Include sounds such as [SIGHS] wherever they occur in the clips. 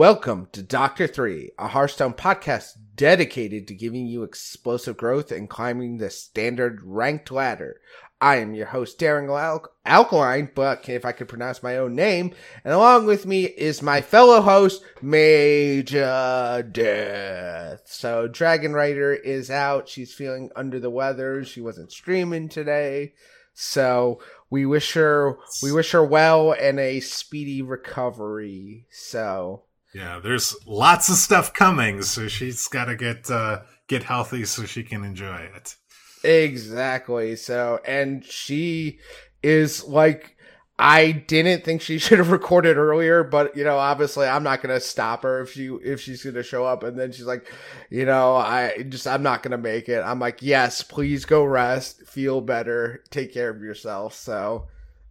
Welcome to Doctor 3, a Hearthstone podcast dedicated to giving you explosive growth and climbing the standard ranked ladder. I am your host, Darren Al- Alkaline, but if I could pronounce my own name, and along with me is my fellow host, Major Death. So, Dragon Rider is out. She's feeling under the weather. She wasn't streaming today. So, we wish her we wish her well and a speedy recovery. So, yeah, there's lots of stuff coming, so she's got to get uh, get healthy so she can enjoy it. Exactly. So, and she is like, I didn't think she [LAUGHS] should have recorded earlier, but you know, obviously, I'm not gonna stop her if she if she's gonna show up. And then she's like, you know, I just I'm not gonna make it. I'm like, yes, please go rest, feel better, take care of yourself. So,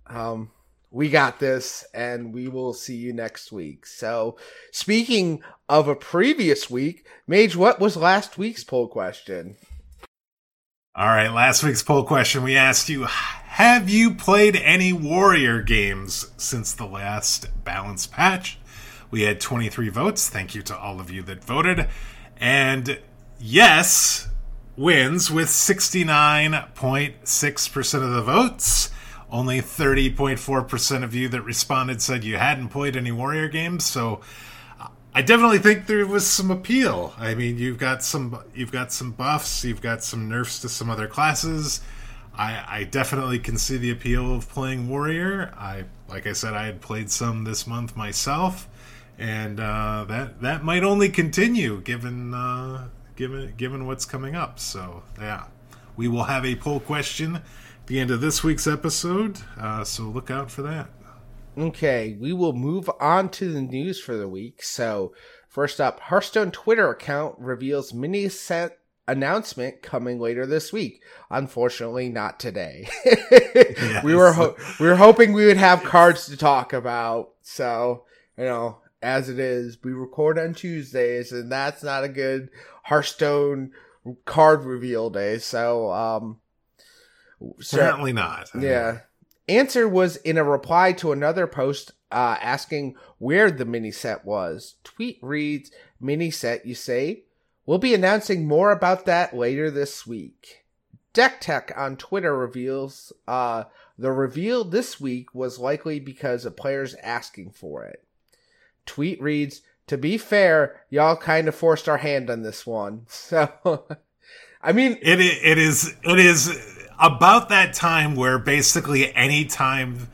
um, we got this and we will see you next week. So, speaking of a previous week, Mage, what was last week's poll question? All right, last week's poll question we asked you Have you played any Warrior games since the last balance patch? We had 23 votes. Thank you to all of you that voted. And yes wins with 69.6% of the votes. Only 30.4% of you that responded said you hadn't played any Warrior games. So I definitely think there was some appeal. I mean, you've got some you've got some buffs, you've got some nerfs to some other classes. I, I definitely can see the appeal of playing Warrior. I like I said, I had played some this month myself, and uh, that that might only continue given uh, given given what's coming up. So yeah, we will have a poll question the end of this week's episode. Uh, so look out for that. Okay, we will move on to the news for the week. So, first up, Hearthstone Twitter account reveals mini set announcement coming later this week. Unfortunately, not today. yes. [LAUGHS] We were ho- we were hoping we would have cards to talk about. So, you know, as it is, we record on Tuesdays, and that's not a good Hearthstone card reveal day. So, um, Certainly not. Yeah. Answer was in a reply to another post uh, asking where the mini set was. Tweet reads, Mini set, you say? We'll be announcing more about that later this week. Deck Tech on Twitter reveals uh, the reveal this week was likely because of players asking for it. Tweet reads, To be fair, y'all kind of forced our hand on this one. [LAUGHS] So, I mean, it it is it is about that time where basically any time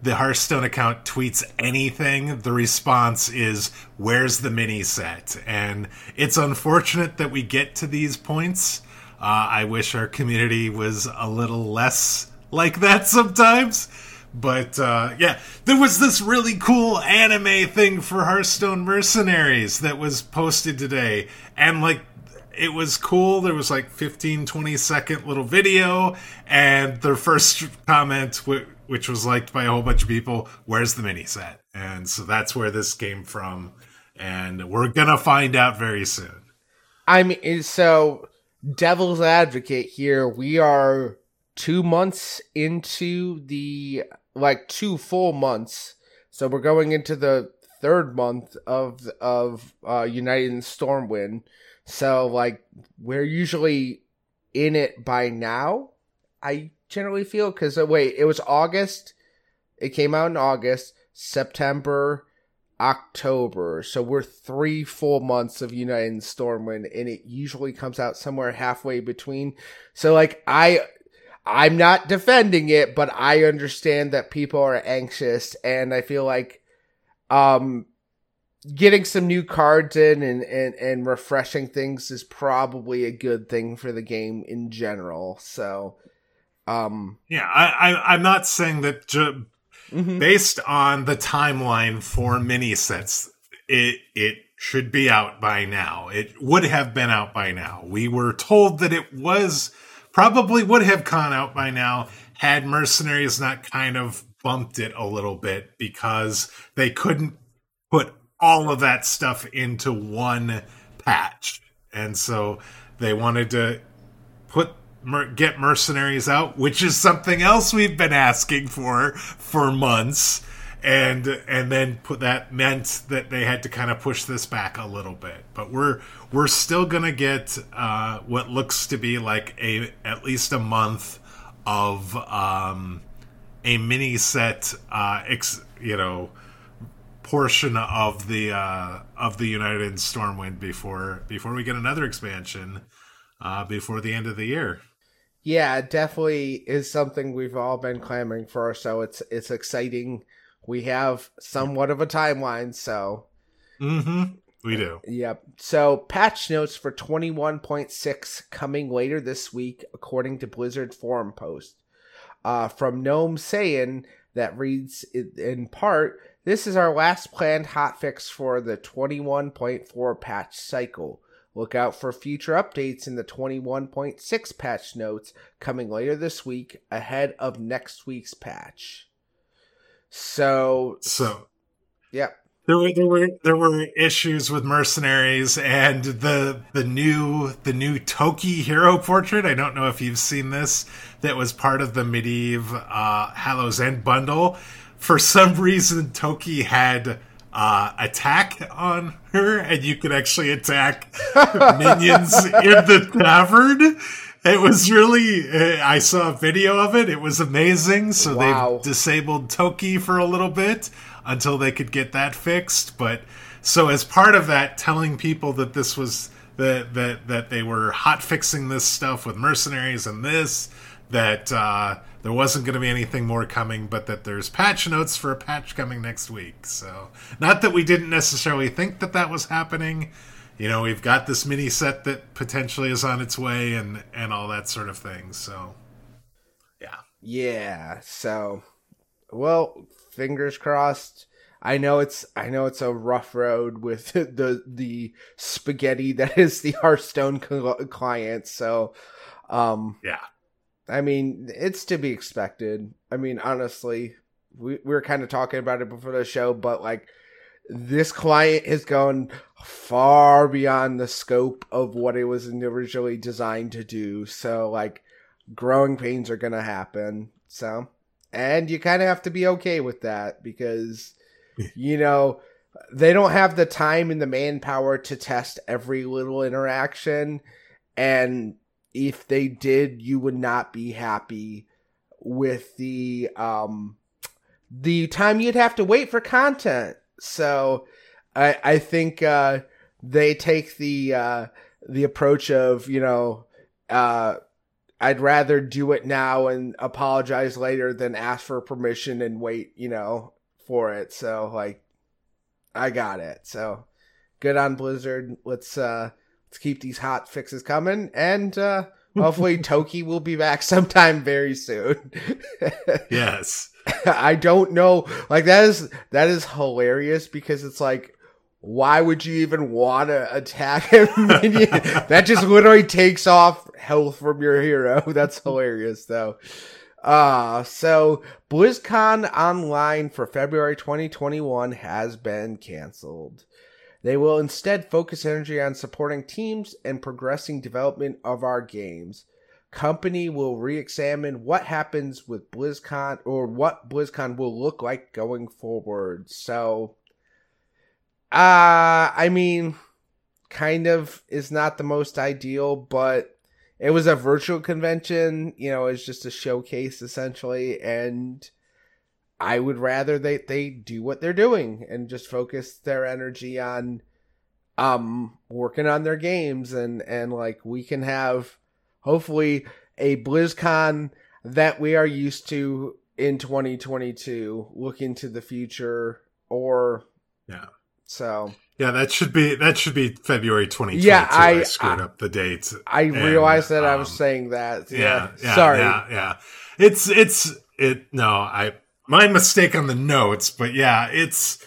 the Hearthstone account tweets anything, the response is, Where's the mini set? And it's unfortunate that we get to these points. Uh, I wish our community was a little less like that [LAUGHS] sometimes. But uh, yeah, there was this really cool anime thing for Hearthstone Mercenaries that was posted today. And like it was cool. There was like 15, 20 second little video, and their first comment, which was liked by a whole bunch of people, where's the mini set? And so that's where this came from. And we're going to find out very soon. I mean, so devil's advocate here, we are two months into the, like two full months. So we're going into the third month of, of, uh, United in Stormwind so like we're usually in it by now. I generally feel because uh, wait, it was August. It came out in August, September, October. So we're three full months of United in Stormwind, and it usually comes out somewhere halfway between. So like I I'm not defending it, but I understand that people are anxious and I feel like um getting some new cards in and, and, and refreshing things is probably a good thing for the game in general. So, um, yeah, I, I am not saying that ju- mm-hmm. based on the timeline for mini sets, it it should be out by now. It would have been out by now. We were told that it was probably would have gone out by now had mercenaries not kind of bumped it a little bit because they couldn't put all of that stuff into one patch. And so they wanted to put get mercenaries out, which is something else we've been asking for for months. and and then put that meant that they had to kind of push this back a little bit. But we're we're still gonna get uh, what looks to be like a at least a month of um, a mini set, uh, ex, you know, portion of the uh, of the United Stormwind before before we get another expansion uh, before the end of the year. Yeah, definitely is something we've all been clamoring for. So it's it's exciting. We have somewhat of a timeline. So, mm-hmm. we do. Yep. So patch notes for twenty one point six coming later this week, according to Blizzard forum post. Uh, from Gnome Saiyan that reads in part, this is our last planned hotfix for the 21.4 patch cycle. Look out for future updates in the 21.6 patch notes coming later this week ahead of next week's patch. So, so, yep. There were there were there were issues with mercenaries and the the new the new Toki hero portrait. I don't know if you've seen this. That was part of the Medivh uh, Hallows End bundle. For some [LAUGHS] reason, Toki had uh, attack on her, and you could actually attack [LAUGHS] minions in the tavern. It was really. Uh, I saw a video of it. It was amazing. So wow. they disabled Toki for a little bit until they could get that fixed. But so as part of that, telling people that this was that that that they were hot fixing this stuff with mercenaries and this that uh, there wasn't going to be anything more coming, but that there's patch notes for a patch coming next week. So, not that we didn't necessarily think that that was happening. You know, we've got this mini set that potentially is on its way, and and all that sort of thing. So, yeah, yeah. So, well, fingers crossed. I know it's I know it's a rough road with [LAUGHS] the the spaghetti that is the Hearthstone client. So, um, yeah, I mean, it's to be expected. I mean, honestly, we, we were kind of talking about it before the show, but like this client has gone far beyond the scope of what it was originally designed to do. So, like, growing pains are going to happen. So, and you kind of have to be okay with that because, [LAUGHS] you know, they don't have the time and the manpower to test every little interaction. And if they did, you would not be happy with the um the time you'd have to wait for content. So I I think uh they take the uh the approach of, you know, uh I'd rather do it now and apologize later than ask for permission and wait, you know, for it. So like I got it. So good on Blizzard. Let's uh let's keep these hot fixes coming and uh [LAUGHS] hopefully Toki will be back sometime very soon. [LAUGHS] yes. I don't know. Like that is that is hilarious because it's like why would you even want to attack minion? [LAUGHS] that just literally takes off health from your hero. [LAUGHS] That's hilarious though. Uh, so BlizzCon Online for February 2021 has been canceled. They will instead focus energy on supporting teams and progressing development of our games. Company will re-examine what happens with BlizzCon or what BlizzCon will look like going forward. So, uh, I mean, kind of is not the most ideal, but it was a virtual convention. You know, it's just a showcase essentially, and I would rather they they do what they're doing and just focus their energy on um working on their games and and like we can have hopefully a BlizzCon that we are used to in 2022 looking to the future or yeah so yeah that should be that should be february 2022 yeah i, I screwed I, up the dates i and, realized that um, i was um, saying that. yeah, yeah, yeah sorry. yeah yeah. It's it's it no i my mistake on the notes, but yeah, it's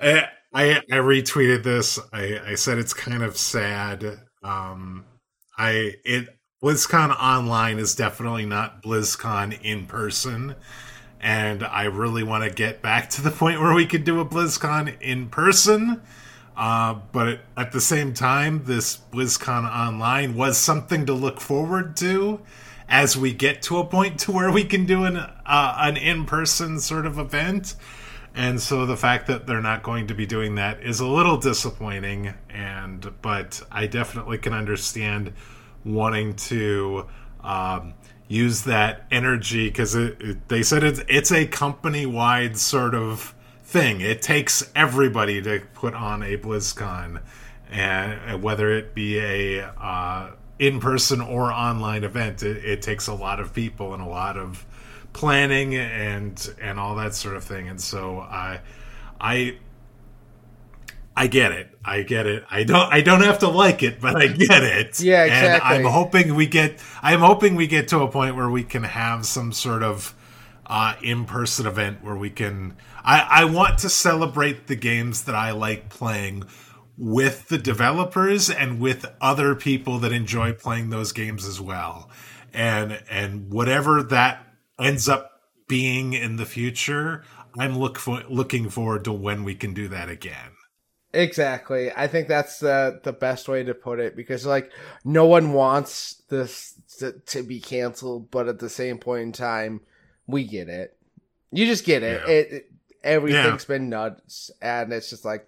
I I, I retweeted this. I, I said it's kind of sad. Um, I it BlizzCon online is definitely not BlizzCon in person, and I really want to get back to the point where we could do a BlizzCon in person. Uh, but at the same time, this BlizzCon online was something to look forward to as we get to a point to where we can do an uh, an in person sort of event. and so the fact that they're not going to be doing that is a little disappointing and but i definitely can understand wanting to um, use that energy because they said it's, it's a company wide sort of thing it takes everybody to put on a blizzcon and whether it be a uh, in-person or online event it, it takes a lot of people and a lot of planning and and all that sort of thing. And so I I I get it. I get it. I don't I don't have to like it, but I get it. [LAUGHS] yeah, exactly. And I'm hoping we get I'm hoping we get to a point where we can have some sort of uh, in-person event where we can I, I want to celebrate the games that I like playing with the developers and with other people that enjoy playing those games as well. And and whatever that ends up being in the future, I'm look for, looking forward to when we can do that again. Exactly. I think that's the the best way to put it because like no one wants this to, to be canceled, but at the same point in time, we get it. You just get it. Yeah. It, it, everything's yeah. been nuts, and it's just like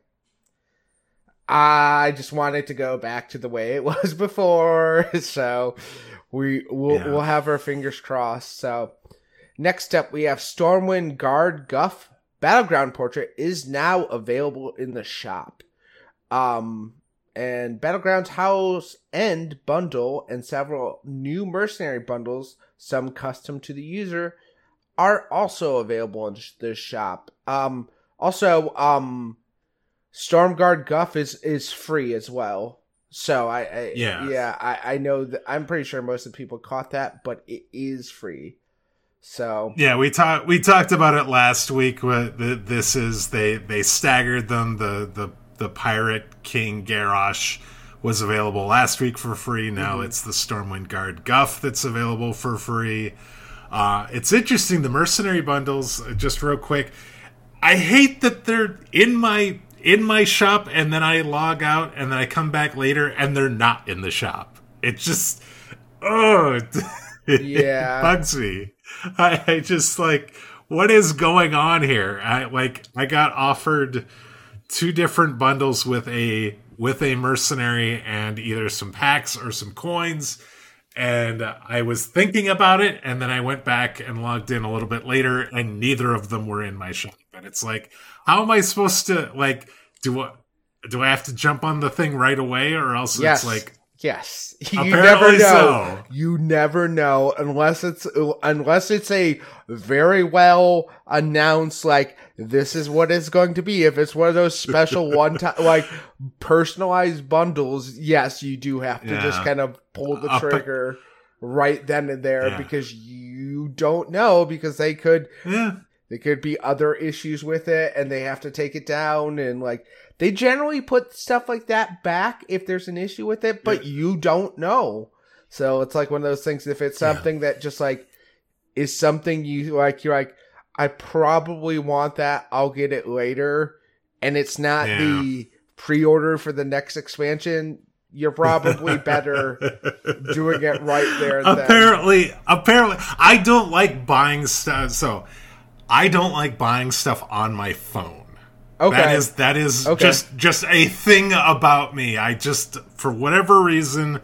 I just wanted to go back to the way it [LAUGHS] was before. [LAUGHS] So we we'll, yeah. we'll have our fingers crossed. So Next up, we have Stormwind Guard Guff Battleground Portrait is now available in the shop. Um, and Battlegrounds Hallows End bundle and several new mercenary bundles, some custom to the user, are also available in the shop. Um, also, um, Stormguard Guff is is free as well. So I, I yeah yeah I, I know that I'm pretty sure most of the people caught that, but it is free. So yeah, we talked we talked about it last week. What this is they they staggered them. The the the pirate king Garrosh was available last week for free. Now mm-hmm. it's the Stormwind Guard Guff that's available for free. Uh, it's interesting the mercenary bundles. Uh, just real quick, I hate that they're in my in my shop and then I log out and then I come back later and they're not in the shop. It just oh [LAUGHS] yeah, it bugs me. I, I just like what is going on here? I like I got offered two different bundles with a with a mercenary and either some packs or some coins and I was thinking about it and then I went back and logged in a little bit later and neither of them were in my shop and it's like how am I supposed to like do what do I have to jump on the thing right away or else yes. it's like Yes, [LAUGHS] you Apparently never know. So. You never know unless it's unless it's a very well announced like this is what it's going to be. If it's one of those special [LAUGHS] one time like personalized bundles, yes, you do have to yeah. just kind of pull the trigger right then and there yeah. because you don't know because they could yeah. There could be other issues with it and they have to take it down and like they generally put stuff like that back if there's an issue with it, but yeah. you don't know. So it's like one of those things. If it's something yeah. that just like is something you like, you're like, I probably want that. I'll get it later, and it's not yeah. the pre-order for the next expansion. You're probably [LAUGHS] better doing it right there. Apparently, apparently, I don't like buying stuff. So, I don't like buying stuff on my phone. Okay. That is that is okay. just just a thing about me. I just for whatever reason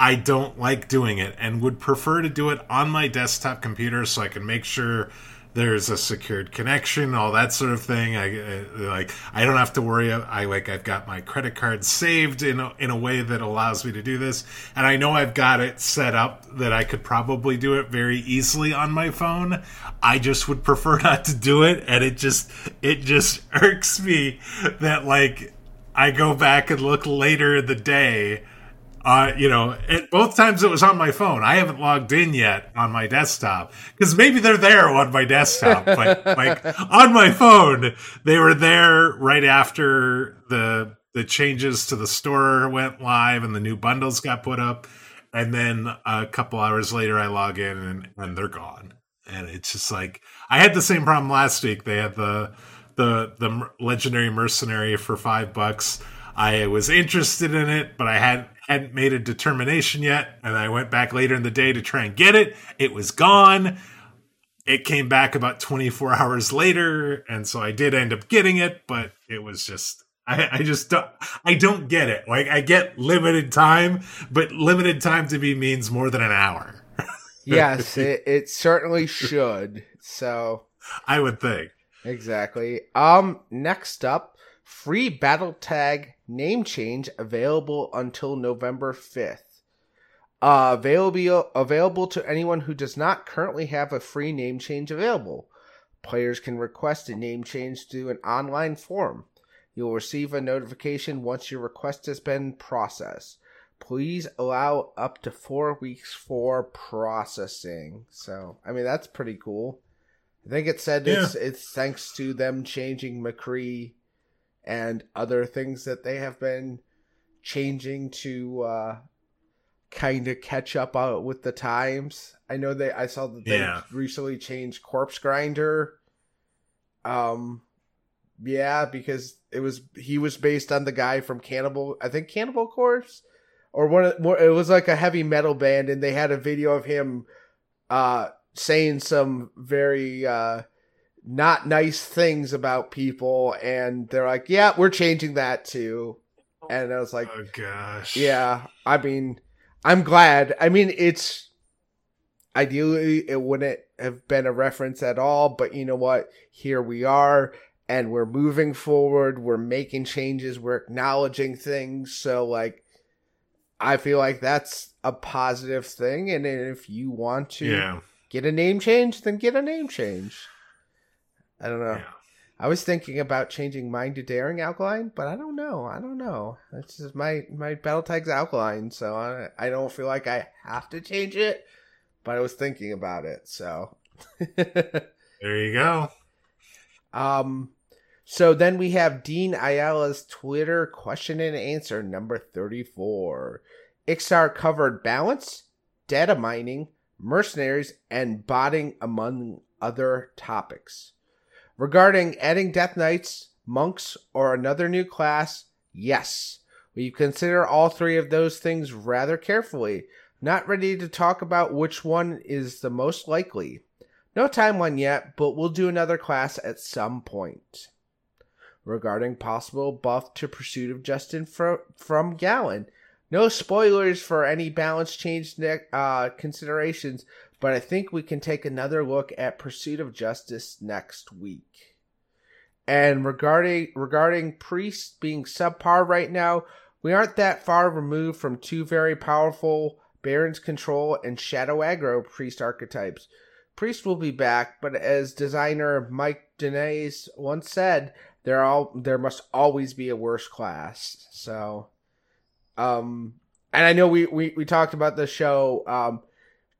I don't like doing it and would prefer to do it on my desktop computer so I can make sure there's a secured connection, all that sort of thing. I, uh, like I don't have to worry. I like I've got my credit card saved in a, in a way that allows me to do this, and I know I've got it set up that I could probably do it very easily on my phone. I just would prefer [LAUGHS] not to do it, and it just it just [LAUGHS] irks me that like I go back and look later in the day uh, you know, it, both times it was on my phone. I haven't logged in yet on my desktop because maybe they're there on my desktop, but like [LAUGHS] on my phone, they were there right after the the changes to the store went live and the new bundles got put up. And then a couple hours later, I log in and, and they're gone. And it's just like I had the same problem last week. They had the the the legendary mercenary for five bucks. I was interested in it, but I had hadn't made a determination yet, and I went back later in the day to try and get it. It was gone. it came back about 24 hours later, and so I did end up getting it, but it was just I, I just don't I don't get it. Like I get limited time, but limited time to me means more than an hour. [LAUGHS] yes, it, it certainly should. So I would think. Exactly. Um next up, free battle tag name change available until November 5th. Uh, available available to anyone who does not currently have a free name change available. Players can request a name change through an online form. You will receive a notification once your request has been processed. Please allow up to four weeks for processing. So, I mean, that's pretty cool. I think it said yeah. it's it's thanks to them changing McCree and other things that they have been changing to uh, kind of catch up uh, with the times. I know they I saw that they yeah. recently changed Corpse Grinder. Um yeah, because it was he was based on the guy from Cannibal, I think Cannibal Corpse or one of more it was like a heavy metal band and they had a video of him uh saying some very uh not nice things about people and they're like, "Yeah, we're changing that too." And I was like, "Oh gosh." Yeah, I mean, I'm glad. I mean, it's ideally it wouldn't have been a reference at all, but you know what? Here we are and we're moving forward, we're making changes, we're acknowledging things. So like I feel like that's a positive thing and if you want to yeah. get a name change, then get a name change. I don't know. Yeah. I was thinking about changing mine to Daring Alkaline, but I don't know. I don't know. It's just my my battle tag's Alkaline, so I I don't feel like I have to change it. But I was thinking about it, so [LAUGHS] there you go. Um, so then we have Dean Ayala's Twitter question and answer number thirty four. Iksar covered balance, data mining, mercenaries, and botting among other topics. Regarding adding Death Knights, monks, or another new class, yes. We consider all three of those things rather carefully. Not ready to talk about which one is the most likely. No timeline yet, but we'll do another class at some point. Regarding possible buff to Pursuit of Justice from Galen, no spoilers for any balance change uh, considerations, but I think we can take another look at Pursuit of Justice next week. And regarding regarding Priest being subpar right now, we aren't that far removed from two very powerful Baron's Control and Shadow Aggro Priest archetypes. Priest will be back, but as designer Mike Donais once said, there all there must always be a worse class. So, um, and I know we we, we talked about the show. Um,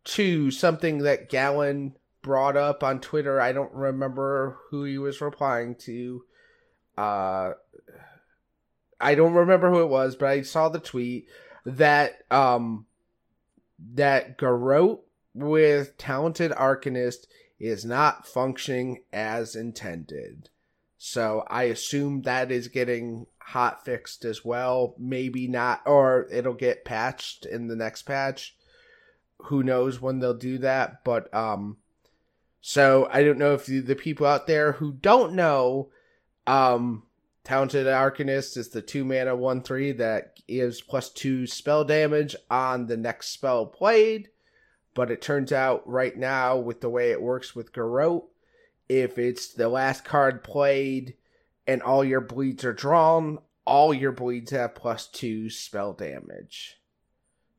to something that Galen brought up on Twitter. I don't remember who he was replying to. Uh, I don't remember who it was, but I saw the tweet that um that Garrote with talented Arcanist is not functioning as intended. So I assume that is getting hot fixed as well. Maybe not, or it'll get patched in the next patch who knows when they'll do that but um so i don't know if the, the people out there who don't know um talented arcanist is the two mana one three that gives plus two spell damage on the next spell played but it turns out right now with the way it works with garrote if it's the last card played and all your bleeds are drawn all your bleeds have plus two spell damage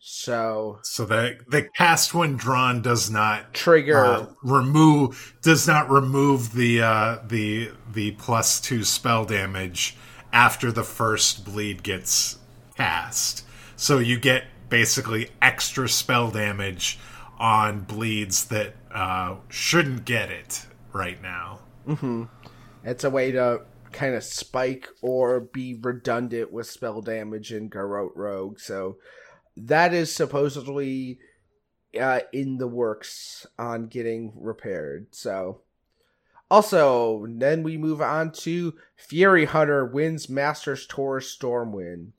so so that the cast when drawn does not trigger uh, remove does not remove the uh, the the plus two spell damage after the first bleed gets cast. So you get basically extra spell damage on bleeds that uh, shouldn't get it right now. Mm-hmm. It's a way to kind of spike or be redundant with spell damage in Garrote Rogue. So that is supposedly uh, in the works on getting repaired. So, also, then we move on to Fury Hunter wins Masters Tour Stormwind.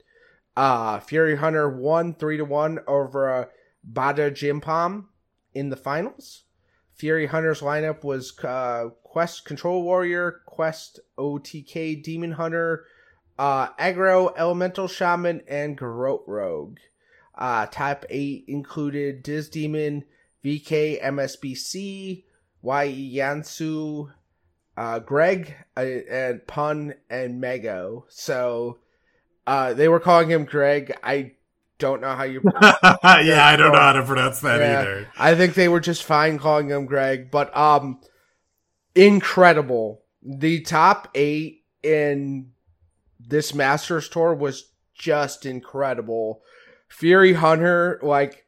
Uh, Fury Hunter won 3 to 1 over uh, Bada Jimpam in the finals. Fury Hunter's lineup was uh, Quest Control Warrior, Quest OTK Demon Hunter, uh, Aggro Elemental Shaman, and Garrote Rogue. Uh, top eight included Diz Demon, VK MSBC, YE Yansu, uh, Greg, uh, and Pun, and Mego. So uh, they were calling him Greg. I don't know how you. [LAUGHS] yeah, I don't know how to pronounce that yeah, either. I think they were just fine calling him Greg, but um, incredible. The top eight in this Masters tour was just incredible. Fury Hunter like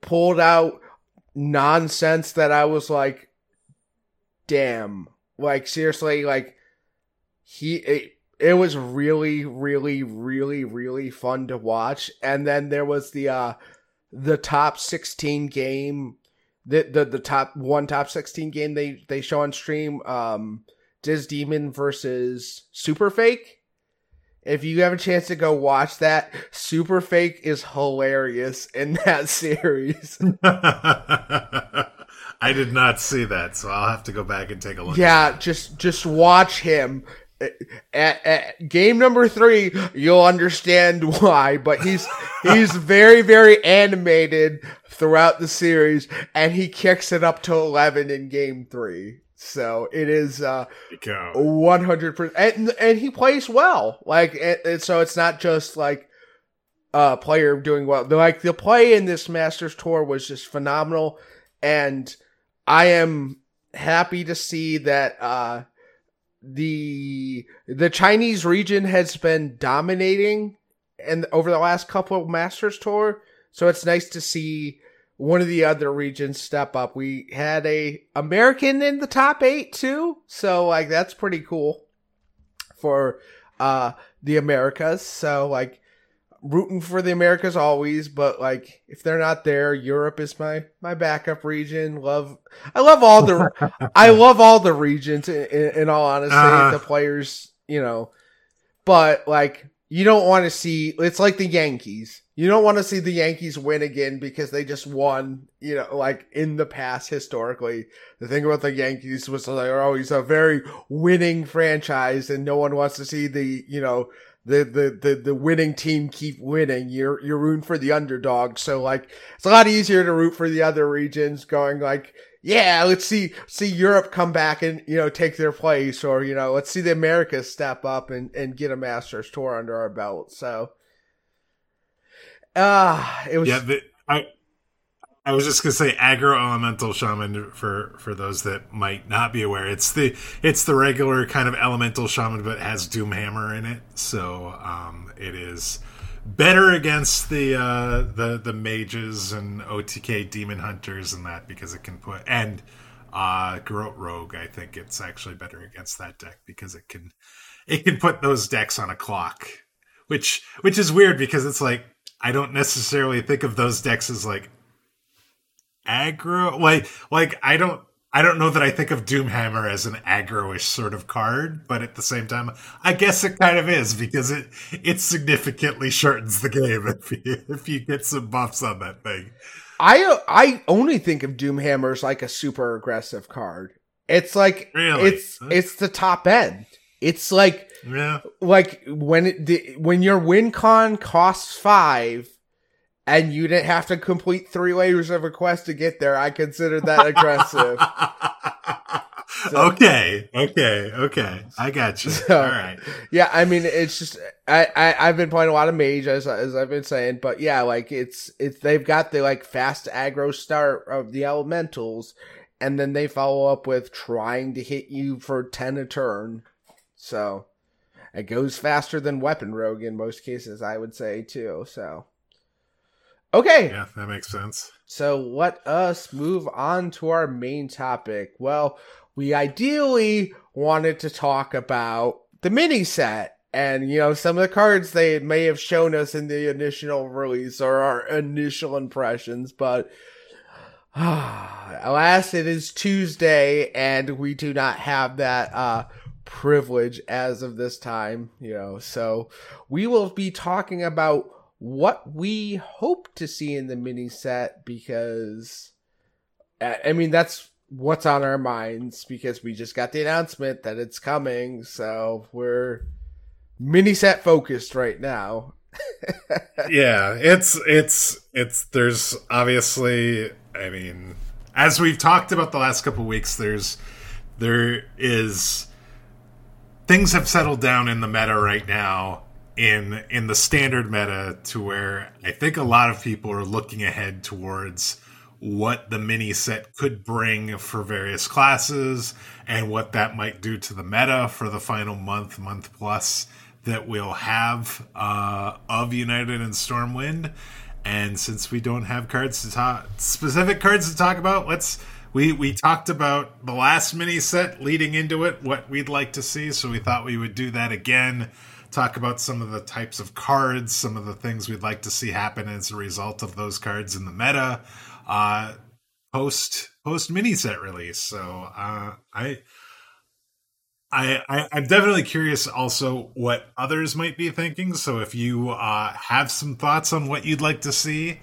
pulled out nonsense that I was like, damn, like seriously, like he. It, it was really, really, really, really fun to watch. And then there was the uh the top sixteen game the the, the top one top sixteen game they, they show on stream, um Diz Demon versus Super Fake. If you have a chance to go watch that, Super Fake is hilarious in that [LAUGHS] series. [LAUGHS] I did not see that, so I'll have to go back and take a look. Yeah, just just watch him at, at, game number three, you'll understand why. But he's [LAUGHS] he's very very animated throughout the series, and he kicks it up to eleven in game three. So it is uh one hundred percent, and and he plays well. Like and, and so, it's not just like a player doing well. Like the play in this Masters tour was just phenomenal, and I am happy to see that. uh the the Chinese region has been dominating and over the last couple of Masters tour, so it's nice to see one of the other regions step up. We had a American in the top 8 too, so like that's pretty cool for uh the Americas. So like rooting for the Americas always, but like if they're not there, Europe is my my backup region. Love, I love all the, [LAUGHS] I love all the regions. In, in, in all honesty, uh the players, you know, but like you don't want to see. It's like the Yankees. You don't want to see the Yankees win again because they just won. You know, like in the past historically, the thing about the Yankees was they're always a very winning franchise, and no one wants to see the you know the, the, the, the winning team keep winning. You're, you're rooting for the underdog. So like, it's a lot easier to root for the other regions going like, yeah, let's see, see Europe come back and, you know, take their place or, you know, let's see the Americas step up and, and get a Masters tour under our belt. So, ah, uh, it was. Yeah, the, I, I was just gonna say aggro elemental shaman for for those that might not be aware. It's the it's the regular kind of elemental shaman, but has Doomhammer in it. So um, it is better against the uh, the the mages and OTK demon hunters and that because it can put and uh Rogue. I think it's actually better against that deck because it can it can put those decks on a clock, which which is weird because it's like I don't necessarily think of those decks as like aggro like like I don't I don't know that I think of Doomhammer as an aggroish sort of card, but at the same time, I guess it kind of is because it it significantly shortens the game [LAUGHS] if you if you get some buffs on that thing. I I only think of Doomhammer as like a super aggressive card. It's like really? it's it's the top end. It's like yeah. like when it, when your win con costs five and you didn't have to complete three layers of a quest to get there, I consider that aggressive. so, [LAUGHS] okay, okay, okay. I got you. So, All right. Yeah, I mean, it's just I, I have been playing a lot of mage as as I've been saying, but yeah, like it's it's they've got the like fast aggro start of the elementals, and then they follow up with trying to hit you for ten a turn. So it goes faster than weapon rogue in most cases, I would say too. So. Okay. Yeah, that makes sense. So let us move on to our main topic. Well, we ideally wanted to talk about the mini set and you know some of the cards they may have shown us in the initial release or our initial impressions, but [SIGHS] alas, it is Tuesday and we do not have that uh privilege as of this time, you know. So we will be talking about what we hope to see in the mini set because I mean that's what's on our minds because we just got the announcement that it's coming. So we're mini set focused right now. [LAUGHS] yeah, it's it's it's there's obviously I mean as we've talked about the last couple weeks there's there is things have settled down in the meta right now in in the standard meta to where I think a lot of people are looking ahead towards what the mini set could bring for various classes and what that might do to the meta for the final month, month plus that we'll have uh, of United and Stormwind. And since we don't have cards to talk, specific cards to talk about, let's we we talked about the last mini set leading into it, what we'd like to see. So we thought we would do that again. Talk about some of the types of cards, some of the things we'd like to see happen as a result of those cards in the meta uh, post post mini set release. So uh, I. I, I am definitely curious also what others might be thinking. So if you uh, have some thoughts on what you'd like to see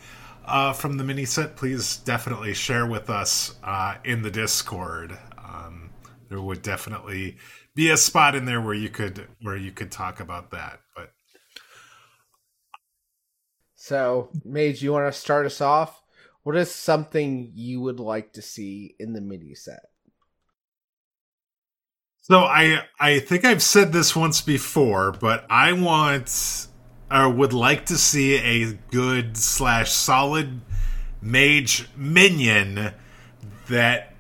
uh, from the mini set, please definitely share with us uh, in the Discord. Um, there would definitely be a spot in there where you could where you could talk about that. But so, Mage, you want to start us off? What is something you would like to see in the mini set? So I I think I've said this once before, but I want or would like to see a good slash solid mage minion that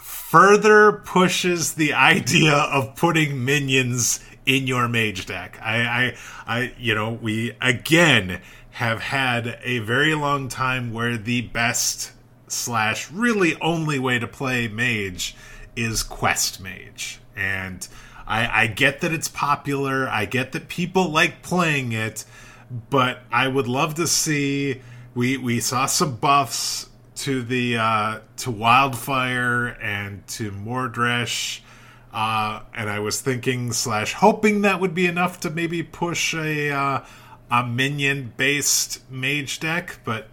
further pushes the [LAUGHS] idea of putting minions in your mage deck. I, I, I, you know, we again have had a very long time where the best slash really only way to play mage is quest mage and I, I get that it's popular i get that people like playing it but i would love to see we we saw some buffs to the uh to wildfire and to mordresh uh and i was thinking slash hoping that would be enough to maybe push a uh a minion based mage deck, but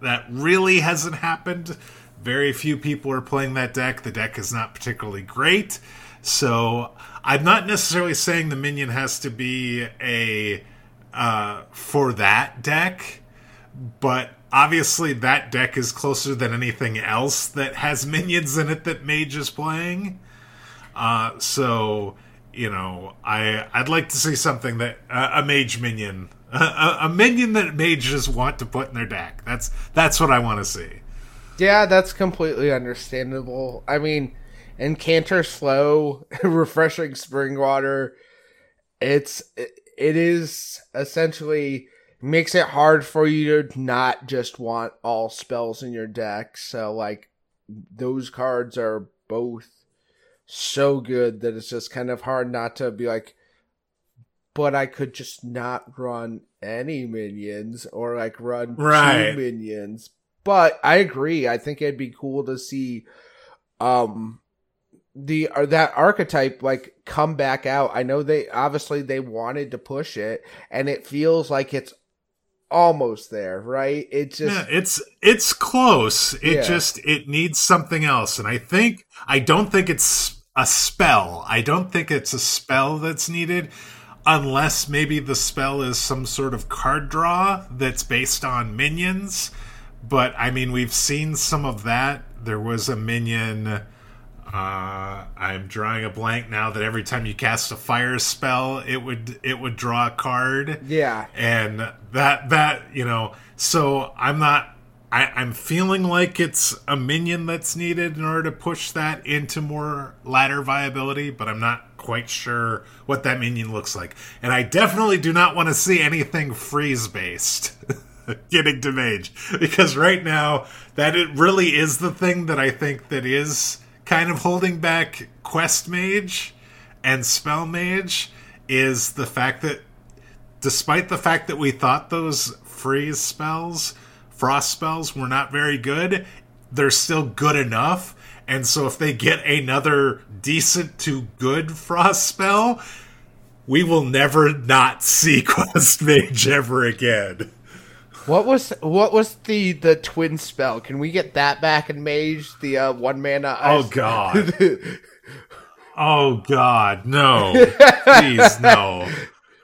that really hasn't happened. Very few people are playing that deck. The deck is not particularly great. So I'm not necessarily saying the minion has to be a uh, for that deck, but obviously that deck is closer than anything else that has [LAUGHS] minions in it that Mage is playing. Uh, so you know, I I'd like to see something that uh, a mage minion, [LAUGHS] a, a, minion that mages want to put in their deck. That's that's what I want to see. Yeah, that's completely understandable. I mean, Incanter's Flow, [LAUGHS] refreshing spring water, it's it, it is essentially makes it hard for you to not just want all spells in your deck. So like those cards are both so good that it's just kind of hard not to be like, but I could just not run any minions or like run right. two minions. But I agree. I think it'd be cool to see um the or that archetype like come back out. I know they obviously they wanted to push it and it feels like it's almost there, right? It just yeah, it's it's close. It yeah. just it needs something else and I think I don't think it's a spell. I don't think it's a spell that's needed unless maybe the spell is some sort of card draw that's based on minions. But I mean, we've seen some of that. There was a minion. Uh, I'm drawing a blank now that every time you cast a fire spell, it would it would draw a card. Yeah, and that that you know. So I'm not I, I'm feeling like it's a minion that's needed in order to push that into more ladder viability, but I'm not quite sure what that minion looks like. And I definitely do not want to see anything freeze based [LAUGHS] getting to mage because right now that it really is the thing that I think that is kind of holding back quest mage and spell mage is the fact that despite the fact that we thought those freeze spells frost spells were not very good, they're still good enough. And so if they get another decent to good frost spell, we will never not see [LAUGHS] Quest Mage ever again. What was what was the the twin spell? Can we get that back in Mage? The uh, one mana. Oh god. [LAUGHS] oh god, no! Please no.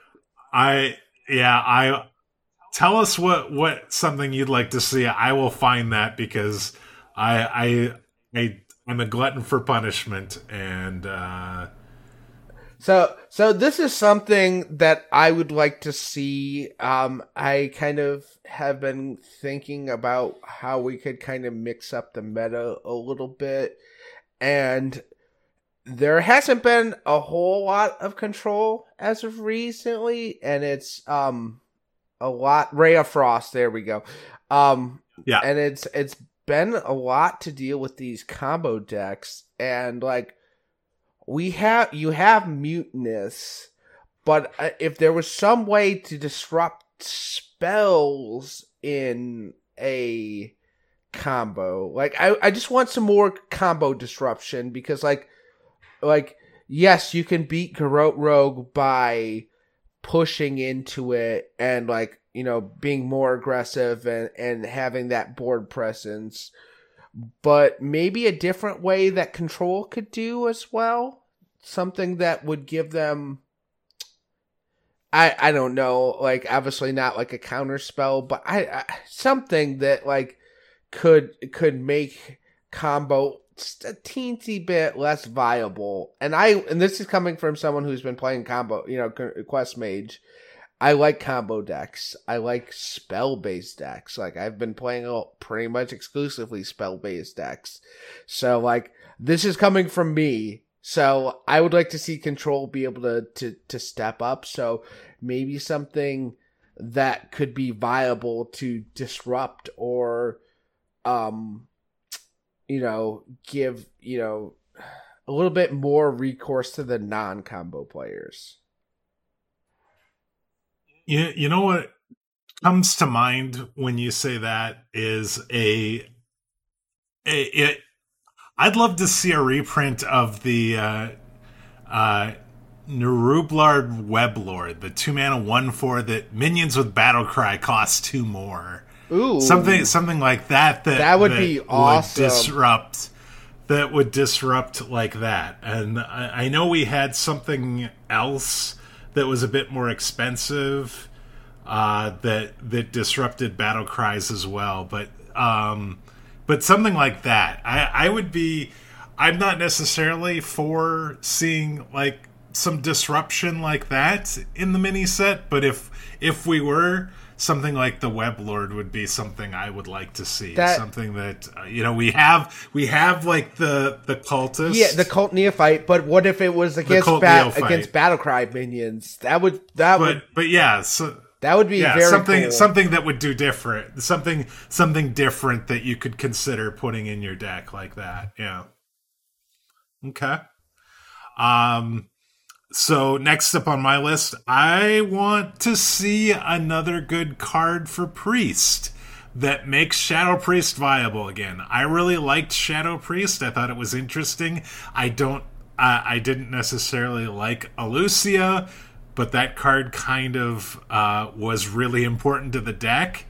[LAUGHS] I yeah I tell us what what something you'd like to see. I will find that because I I I I'm a glutton for punishment and. uh so, so this is something that I would like to see. Um, I kind of have been thinking about how we could kind of mix up the meta a little bit, and there hasn't been a whole lot of control as of recently, and it's um a lot. Ray of Frost, there we go. Um, yeah, and it's it's been a lot to deal with these combo decks, and like we have you have Mutanus, but uh, if there was some way to disrupt spells in a combo, like I, I just want some more combo disruption because like like yes, you can beat Garrote Rogue by pushing into it and like you know being more aggressive and and having that board presence but maybe a different way that control could do as well something that would give them I I don't know, like obviously not like a counter spell, but I, I something that like could could make combo just a teensy bit less viable. And I and this is coming from someone who's been playing combo, you know, quest mage. I like combo decks. I like spell based decks. Like I've been playing pretty much exclusively spell based decks. So like this is coming from me so I would like to see Control be able to to to step up. So maybe something that could be viable to disrupt or um you know give you know a little bit more recourse to the non-combo players. You you know what comes to mind when you say that is a, a it I'd love to see a reprint of the uh, uh, Nerub'ar Weblord, the two mana one four that minions with battle cry cost two more. Ooh, something something like that. That that would that be awesome. Would disrupt that would disrupt like that. And I, I know we had something else that was a bit more expensive uh, that that disrupted battle cries as well, but. Um, but something like that. I, I would be. I'm not necessarily for seeing like some disruption like that in the mini set, but if if we were, something like the web lord would be something I would like to see. That, something that uh, you know we have we have like the the cultist, yeah, the cult neophyte. But what if it was against ba- against battlecry minions? That would that but, would. But yeah, so that would be yeah, something cool. something that would do different. Something something different that you could consider putting in your deck like that. Yeah. Okay. Um so next up on my list, I want to see another good card for Priest that makes Shadow Priest viable again. I really liked Shadow Priest. I thought it was interesting. I don't I, I didn't necessarily like Illucia but that card kind of uh, was really important to the deck.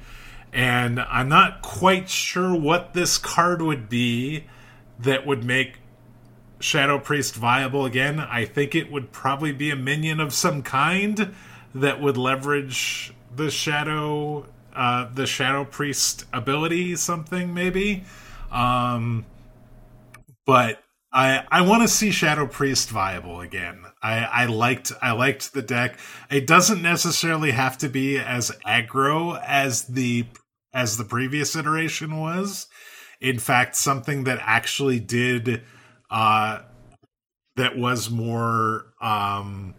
And I'm not quite sure what this card would be that would make Shadow Priest viable again. I think it would probably be a minion of some kind that would leverage the Shadow uh, the Shadow Priest ability, something maybe. Um, but I I want to see Shadow Priest viable again. I, I liked I liked the deck. It doesn't necessarily have to be as aggro as the as the previous iteration was. In fact, something that actually did uh that was more um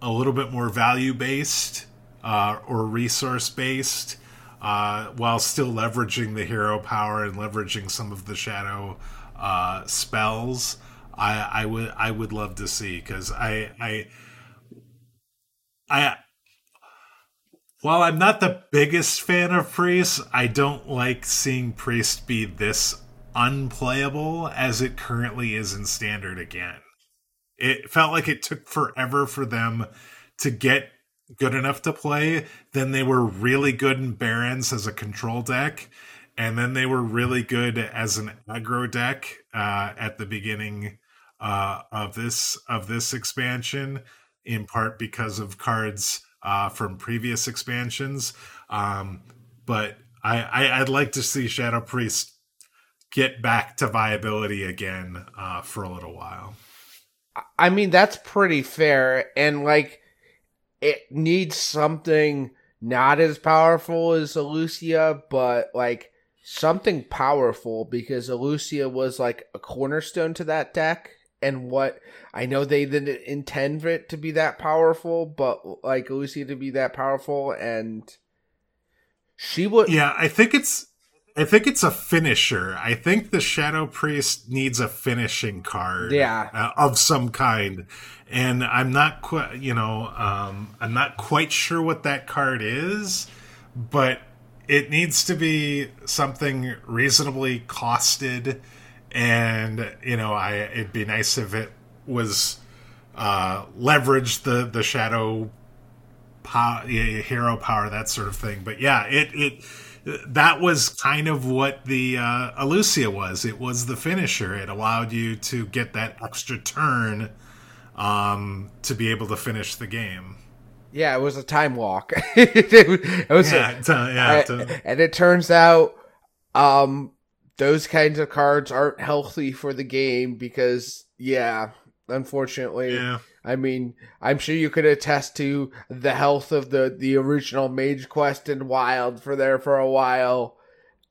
a little bit more value based uh or resource based uh while still leveraging the hero power and leveraging some of the shadow uh spells I I would I would love to see because I I I while I'm not the biggest fan of Priest, I don't like seeing Priest be this unplayable as it currently is in standard again. It felt like it took forever for them to get good enough to play. Then they were really good in Barrens as a control deck, and then they were really good as an aggro deck uh, at the beginning uh, of this of this expansion, in part because of cards uh, from previous expansions. Um, but I, I would like to see Shadow Priest get back to viability again uh, for a little while. I mean that's pretty fair, and like it needs something not as powerful as Illucia, but like something powerful because Illucia was like a cornerstone to that deck. And what I know they didn't intend for it to be that powerful, but like Illucia to be that powerful, and she would. Yeah, I think it's I think it's a finisher. I think the Shadow Priest needs a finishing card, yeah, uh, of some kind. And I'm not quite, you know, um, I'm not quite sure what that card is, but it needs to be something reasonably costed. And you know, I it'd be nice if it was uh, leverage the the shadow power, hero power, that sort of thing. But yeah, it it that was kind of what the uh, Illucia was. It was the finisher. It allowed you to get that extra turn um, to be able to finish the game. Yeah, it was a time walk. [LAUGHS] it was yeah, a, yeah and it turns out um, those kinds of cards aren't healthy for the game because yeah, unfortunately. Yeah. I mean, I'm sure you could attest to the health of the the original Mage Quest and Wild for there for a while,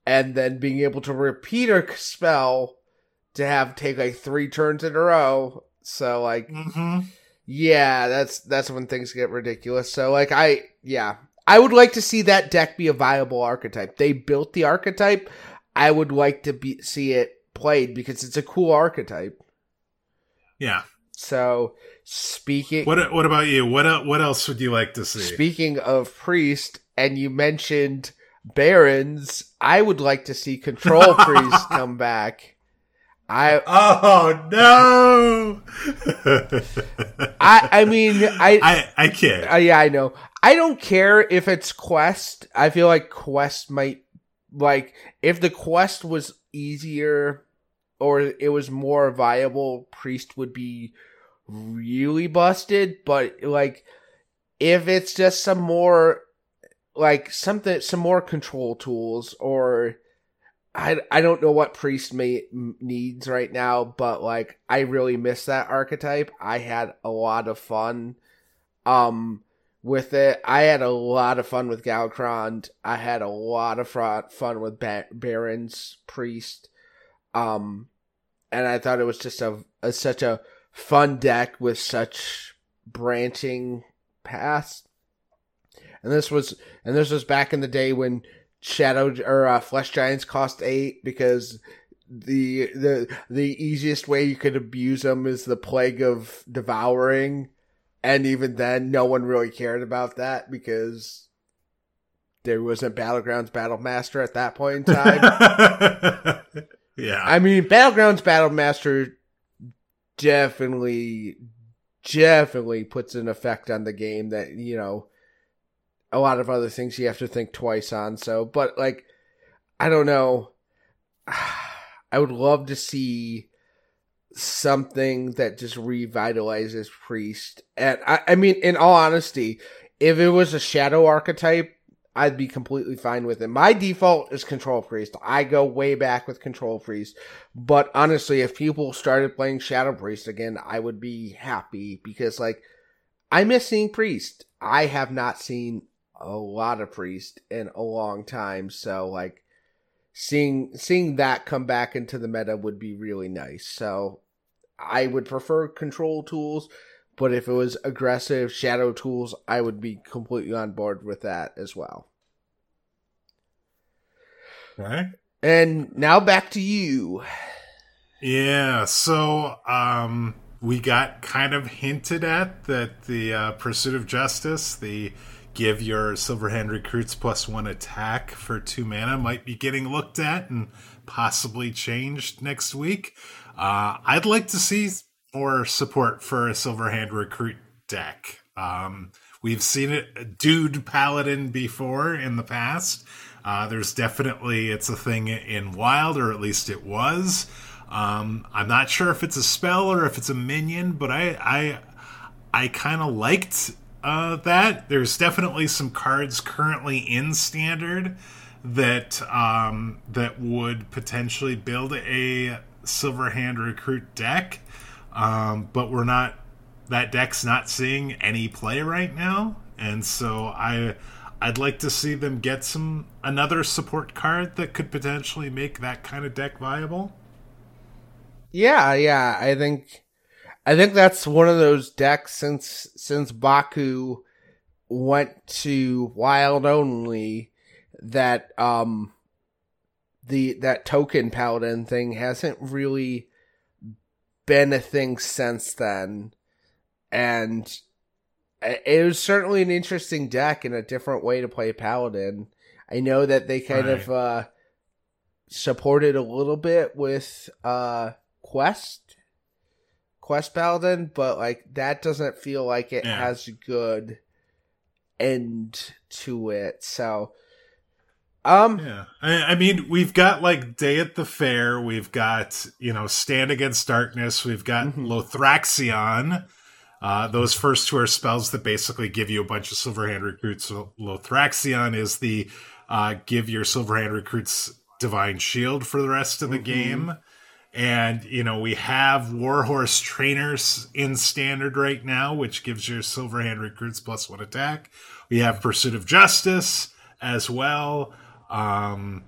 and then being able to repeat a spell to have take like three turns in a row. So like, mm-hmm. yeah, that's that's when things get ridiculous. So like, I yeah, I would like to see that deck be a viable archetype. They built the archetype. I would like to be see it played because it's a cool archetype. Yeah. So speaking, what what about you? What what else would you like to see? Speaking of priest, and you mentioned Barrens, I would like to see control [LAUGHS] priest come back. I oh no! [LAUGHS] I I mean I I I can't. Uh, yeah, I know. I don't care if it's quest. I feel like quest might like if the quest was easier or it was more viable, Priest would be really busted. But like, if it's just some more, like something, some more control tools, or I I don't know what Priest may needs right now, but like I really miss that archetype. I had a lot of fun, um, with it. I had a lot of fun with Galakrond. I had a lot of fun with ba- Barrens Priest. Um, and I thought it was just a, a such a fun deck with such branching paths. And this was and this was back in the day when Shadow or uh, Flesh Giants cost eight because the the the easiest way you could abuse them is the plague of devouring, and even then, no one really cared about that because there wasn't Battlegrounds Battle Master at that point in time. [LAUGHS] [LAUGHS] Yeah. I mean, Battlegrounds Battlemaster definitely, definitely puts an effect on the game that, you know, a lot of other things you have to think twice on. So, but like, I don't know. [SIGHS] I would love to see something that just revitalizes Priest. And I, I mean, in all honesty, if it was a shadow archetype, I'd be completely fine with it. My default is Control Priest. I go way back with Control Priest. But honestly, if people started playing Shadow Priest again, I would be happy because, like, I miss seeing Priest. I have not seen a lot of Priest in a long time. So, like, seeing seeing that come back into the meta would be really nice. So, I would prefer Control tools. But if it was aggressive shadow tools, I would be completely on board with that as well. Okay. And now back to you. Yeah, so um we got kind of hinted at that the uh, pursuit of justice, the give your Silverhand recruits plus one attack for two mana might be getting looked at and possibly changed next week. Uh, I'd like to see more support for a Silverhand recruit deck. Um, We've seen it, dude paladin before in the past. Uh, there's definitely it's a thing in Wild, or at least it was. Um, I'm not sure if it's a spell or if it's a minion, but I I I kind of liked uh, that. There's definitely some cards currently in standard that um, that would potentially build a Silverhand recruit deck, um, but we're not. That deck's not seeing any play right now, and so I I'd like to see them get some another support card that could potentially make that kind of deck viable. Yeah, yeah, I think I think that's one of those decks since since Baku went to wild only that um the that token paladin thing hasn't really been a thing since then and it was certainly an interesting deck and a different way to play paladin i know that they kind right. of uh supported a little bit with uh quest quest paladin but like that doesn't feel like it yeah. has a good end to it so um yeah I, I, mean we've got like day at the fair we've got you know stand against darkness we've got mm-hmm. lothraxion uh, those first two are spells that basically give you a bunch of silverhand recruits so lothraxion is the uh, give your silverhand recruits divine shield for the rest of the mm-hmm. game and, you know, we have Warhorse trainers in standard right now, which gives your Silverhand recruits plus one attack. We have Pursuit of Justice as well. Um,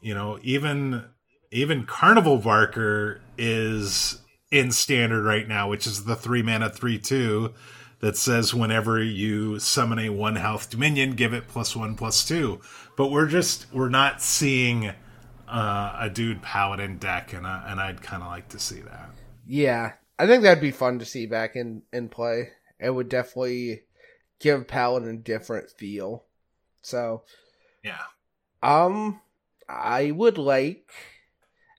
you know, even even Carnival Barker is in standard right now, which is the three mana three two that says whenever you summon a one health dominion, give it plus one plus two. But we're just we're not seeing uh, a dude paladin deck, and I, and I'd kind of like to see that. Yeah, I think that'd be fun to see back in in play. It would definitely give paladin a different feel. So, yeah. Um, I would like,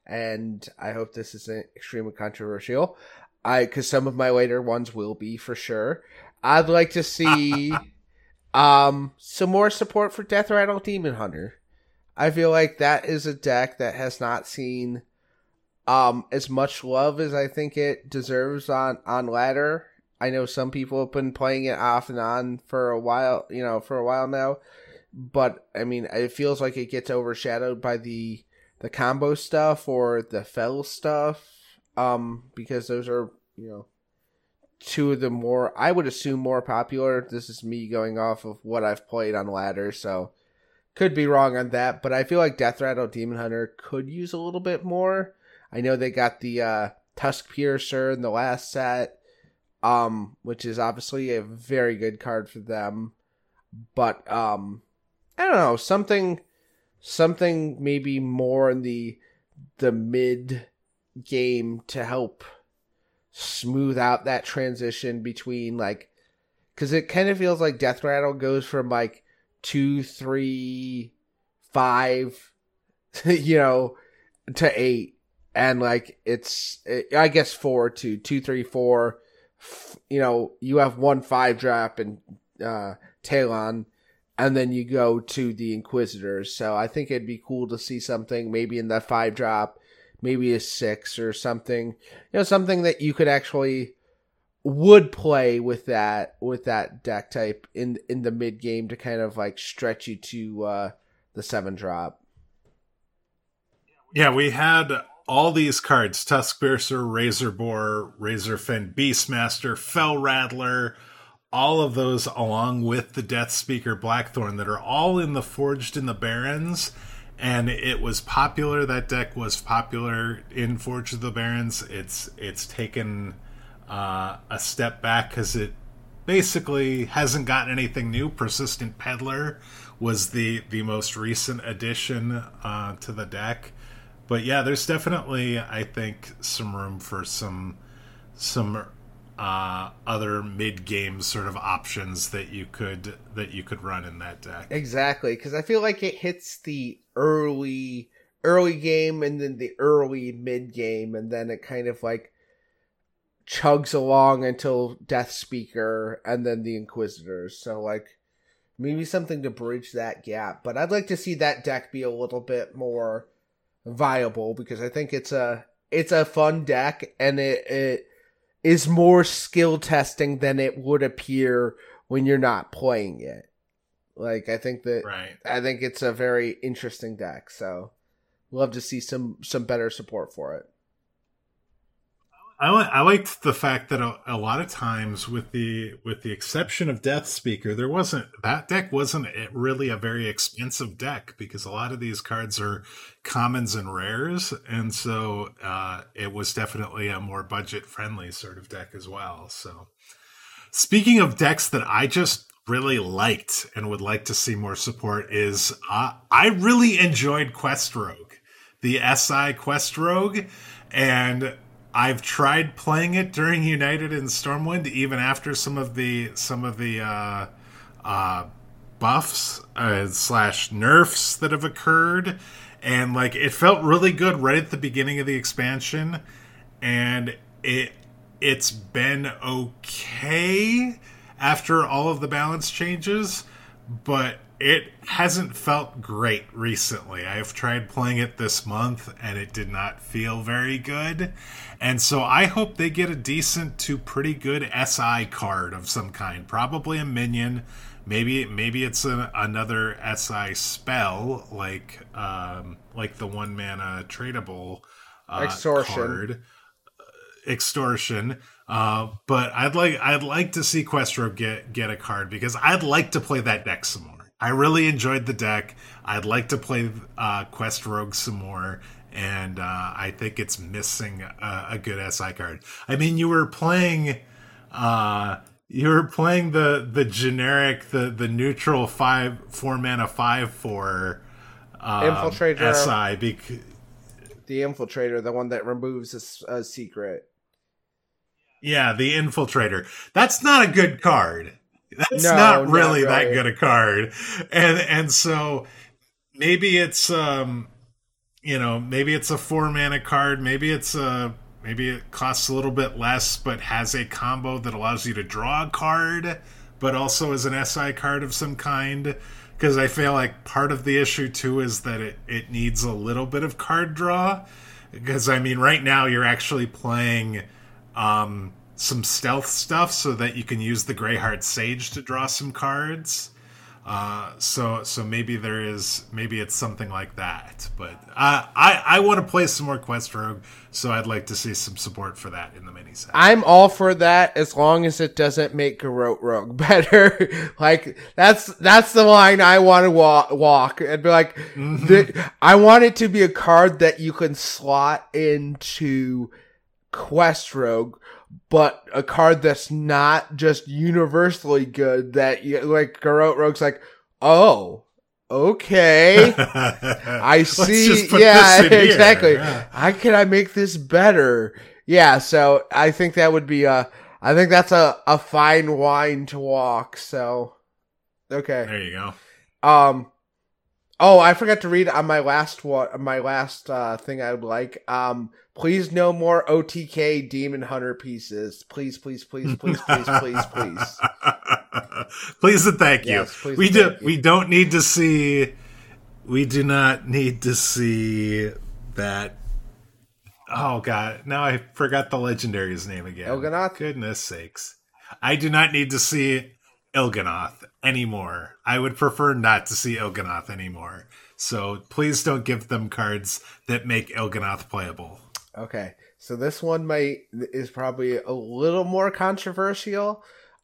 and I hope this isn't extremely controversial. I because some of my later ones will be for sure. I'd like to see [LAUGHS] um some more support for Death Rattle Demon Hunter. I feel like that is a deck that has not seen um as much love as I think it deserves on on ladder. I know some people have been playing it off and on for a while, you know, for a while now. But I mean, it feels like it gets overshadowed by the the combo stuff or the fell stuff um because those are, you know, two of the more I would assume more popular. This is me going off of what I've played on ladder, so could be wrong on that, but I feel like Death Rattle Demon Hunter could use a little bit more. I know they got the uh, Tuskpiercer in the last set, um, which is obviously a very good card for them. But um, I don't know something, something maybe more in the the mid game to help smooth out that transition between like, because it kind of feels like Death Rattle goes from like two, three, five, [LAUGHS] you know, to eight, and like it's, I guess four to two, three, four. You know, you have one five drop and uh, Talon, and then you go to the Inquisitors. So I think it'd be cool to see something maybe in that five drop, maybe a six or something. You know, something that you could actually would play with that with that deck type in in the mid game to kind of like stretch you to uh the seven drop. Yeah, we had all these cards: Tuskpiercer, Razorboar, Razorfen, Beastmaster, Fell Rattler, all of those along with the Death Speaker Blackthorn that are all in the Forged in the Barrens. And it was popular. That deck was popular in Forged of the Barrens. It's it's taken uh, a step back because it basically hasn't gotten anything new. Persistent Peddler was the the most recent addition uh, to the deck, but yeah, there's definitely I think some room for some some uh, other mid game sort of options that you could that you could run in that deck. Exactly, because I feel like it hits the early early game and then the early mid game, and then it kind of like chugs along until Death Speaker and then the Inquisitors. So like maybe something to bridge that gap. But I'd like to see that deck be a little bit more viable because I think it's a it's a fun deck and it it is more skill testing than it would appear when you're not playing it. Like I think that right. I think it's a very interesting deck. So love to see some some better support for it. I, I liked the fact that a, a, lot of times, with the with the exception of Death Speaker, there wasn't that deck wasn't really a very expensive deck because a lot of these cards are commons and rares, and so uh, it was definitely a more budget friendly sort of deck as well. So, speaking of decks that I just really liked and would like to see more support is uh, I really enjoyed Quest Rogue, the SI Quest Rogue, and I've tried playing it during United and Stormwind, even after some of the some of the uh, uh, buffs uh, slash nerfs that have occurred, and like it felt really good right at the beginning of the expansion, and it it's been okay after all of the balance changes, but it hasn't felt great recently. I've tried playing it this month and it did not feel very good. And so I hope they get a decent to pretty good SI card of some kind, probably a minion. Maybe maybe it's a, another SI spell like um, like the one mana tradable uh, extortion card. extortion. Uh, but I'd like I'd like to see Quest Rogue get get a card because I'd like to play that deck some more. I really enjoyed the deck. I'd like to play uh, Quest Rogue some more, and uh, I think it's missing a, a, good SI card. I mean, you were playing, uh, you were playing the the generic, the the neutral five four mana five four um, infiltrator SI. Bec- the infiltrator, the one that removes a, a secret. Yeah, the infiltrator. That's not a good card. [LAUGHS] That's no, not really not that good a card. And and so maybe it's um you know, maybe it's a four mana card, maybe it's a maybe it costs a little bit less but has a combo that allows you to draw a card but also is an SI card of some kind. Because I feel like part of the issue too is that it, it needs a little bit of card draw. Because I mean right now you're actually playing um some stealth stuff so that you can use the Greyheart Sage to draw some cards. Uh, so so maybe there is maybe it's something like that. But uh, I I want to play some more Quest Rogue, so I'd like to see some support for that in the mini set. I'm all for that as long as it doesn't make Garrote Rogue [LAUGHS] better. like that's that's the line I want to walk, walk and be like, mm-hmm. the, I want it to be a card that you can slot into Quest Rogue but a card that's not just universally good that you like Garrote Rogue's like, oh, okay. [LAUGHS] I see. yeah, [LAUGHS] exactly. Yeah. How can I make this better? Yeah, so I think that would be a I think that's a, a fine wine to walk, so okay. There you go. Um Oh, I forgot to read on my last one, my last uh, thing I would like. Um, please no more OTK Demon Hunter pieces. Please, please, please, please, please, please, please. [LAUGHS] please and thank you. Yes, we do. You. We don't need to see. We do not need to see that. Oh God! Now I forgot the legendary's name again. Il'gynoth. Goodness sakes! I do not need to see Il'gynoth anymore. I would prefer not to see Il'gynoth anymore. So please don't give them cards that make Il'gynoth playable. Okay. So this one might is probably a little more controversial.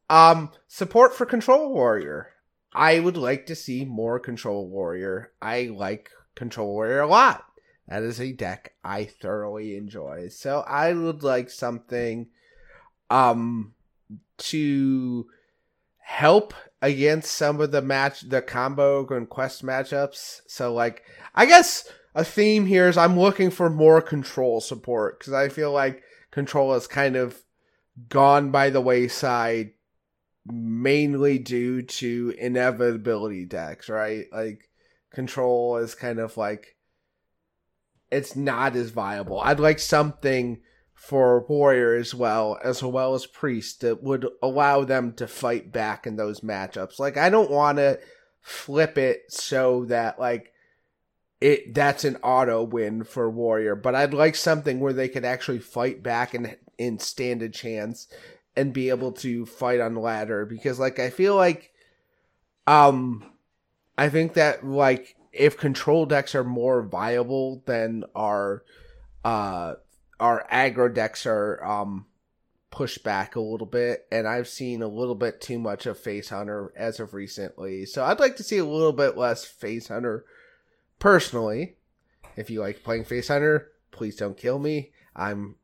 Um support for Control Warrior. I would like to see more Control Warrior. I like Control Warrior a lot. That is a deck I thoroughly enjoy. So I would like something um to help against some of the match the combo and quest matchups. So like I guess a theme here is I'm looking for more control support because I feel like control is kind of gone by the wayside mainly due to inevitability decks, right? Like control is kind of like it's not as viable. I'd like something for warrior as well as well as priest that would allow them to fight back in those matchups like i don't want to flip it so that like it that's an auto win for warrior but i'd like something where they could actually fight back and and stand a chance and be able to fight on ladder because like i feel like um i think that like if control decks are more viable than our uh our aggro decks are um pushed back a little bit and I've seen a little bit too much of Face Hunter as of recently. So I'd like to see a little bit less Face Hunter personally. If you like playing Face Hunter, please don't kill me. I'm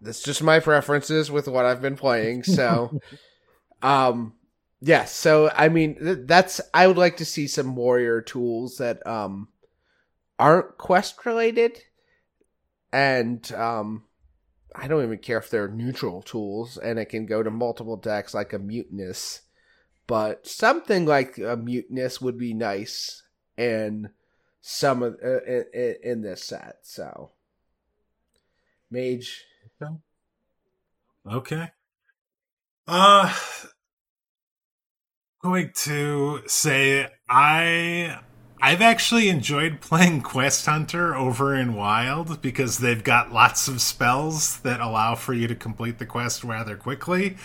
that's just my preferences with what I've been playing. So [LAUGHS] um yes, yeah, so I mean th- that's I would like to see some warrior tools that um aren't quest related and um I don't even care if they're neutral tools and it can go to multiple decks like a Mutanus. But something like a Mutanus would be nice in some of uh, in, in this set. So mage. Okay. Uh going to say I I've actually enjoyed playing Quest Hunter over in Wild because they've got lots of spells that allow for you to complete the quest rather quickly.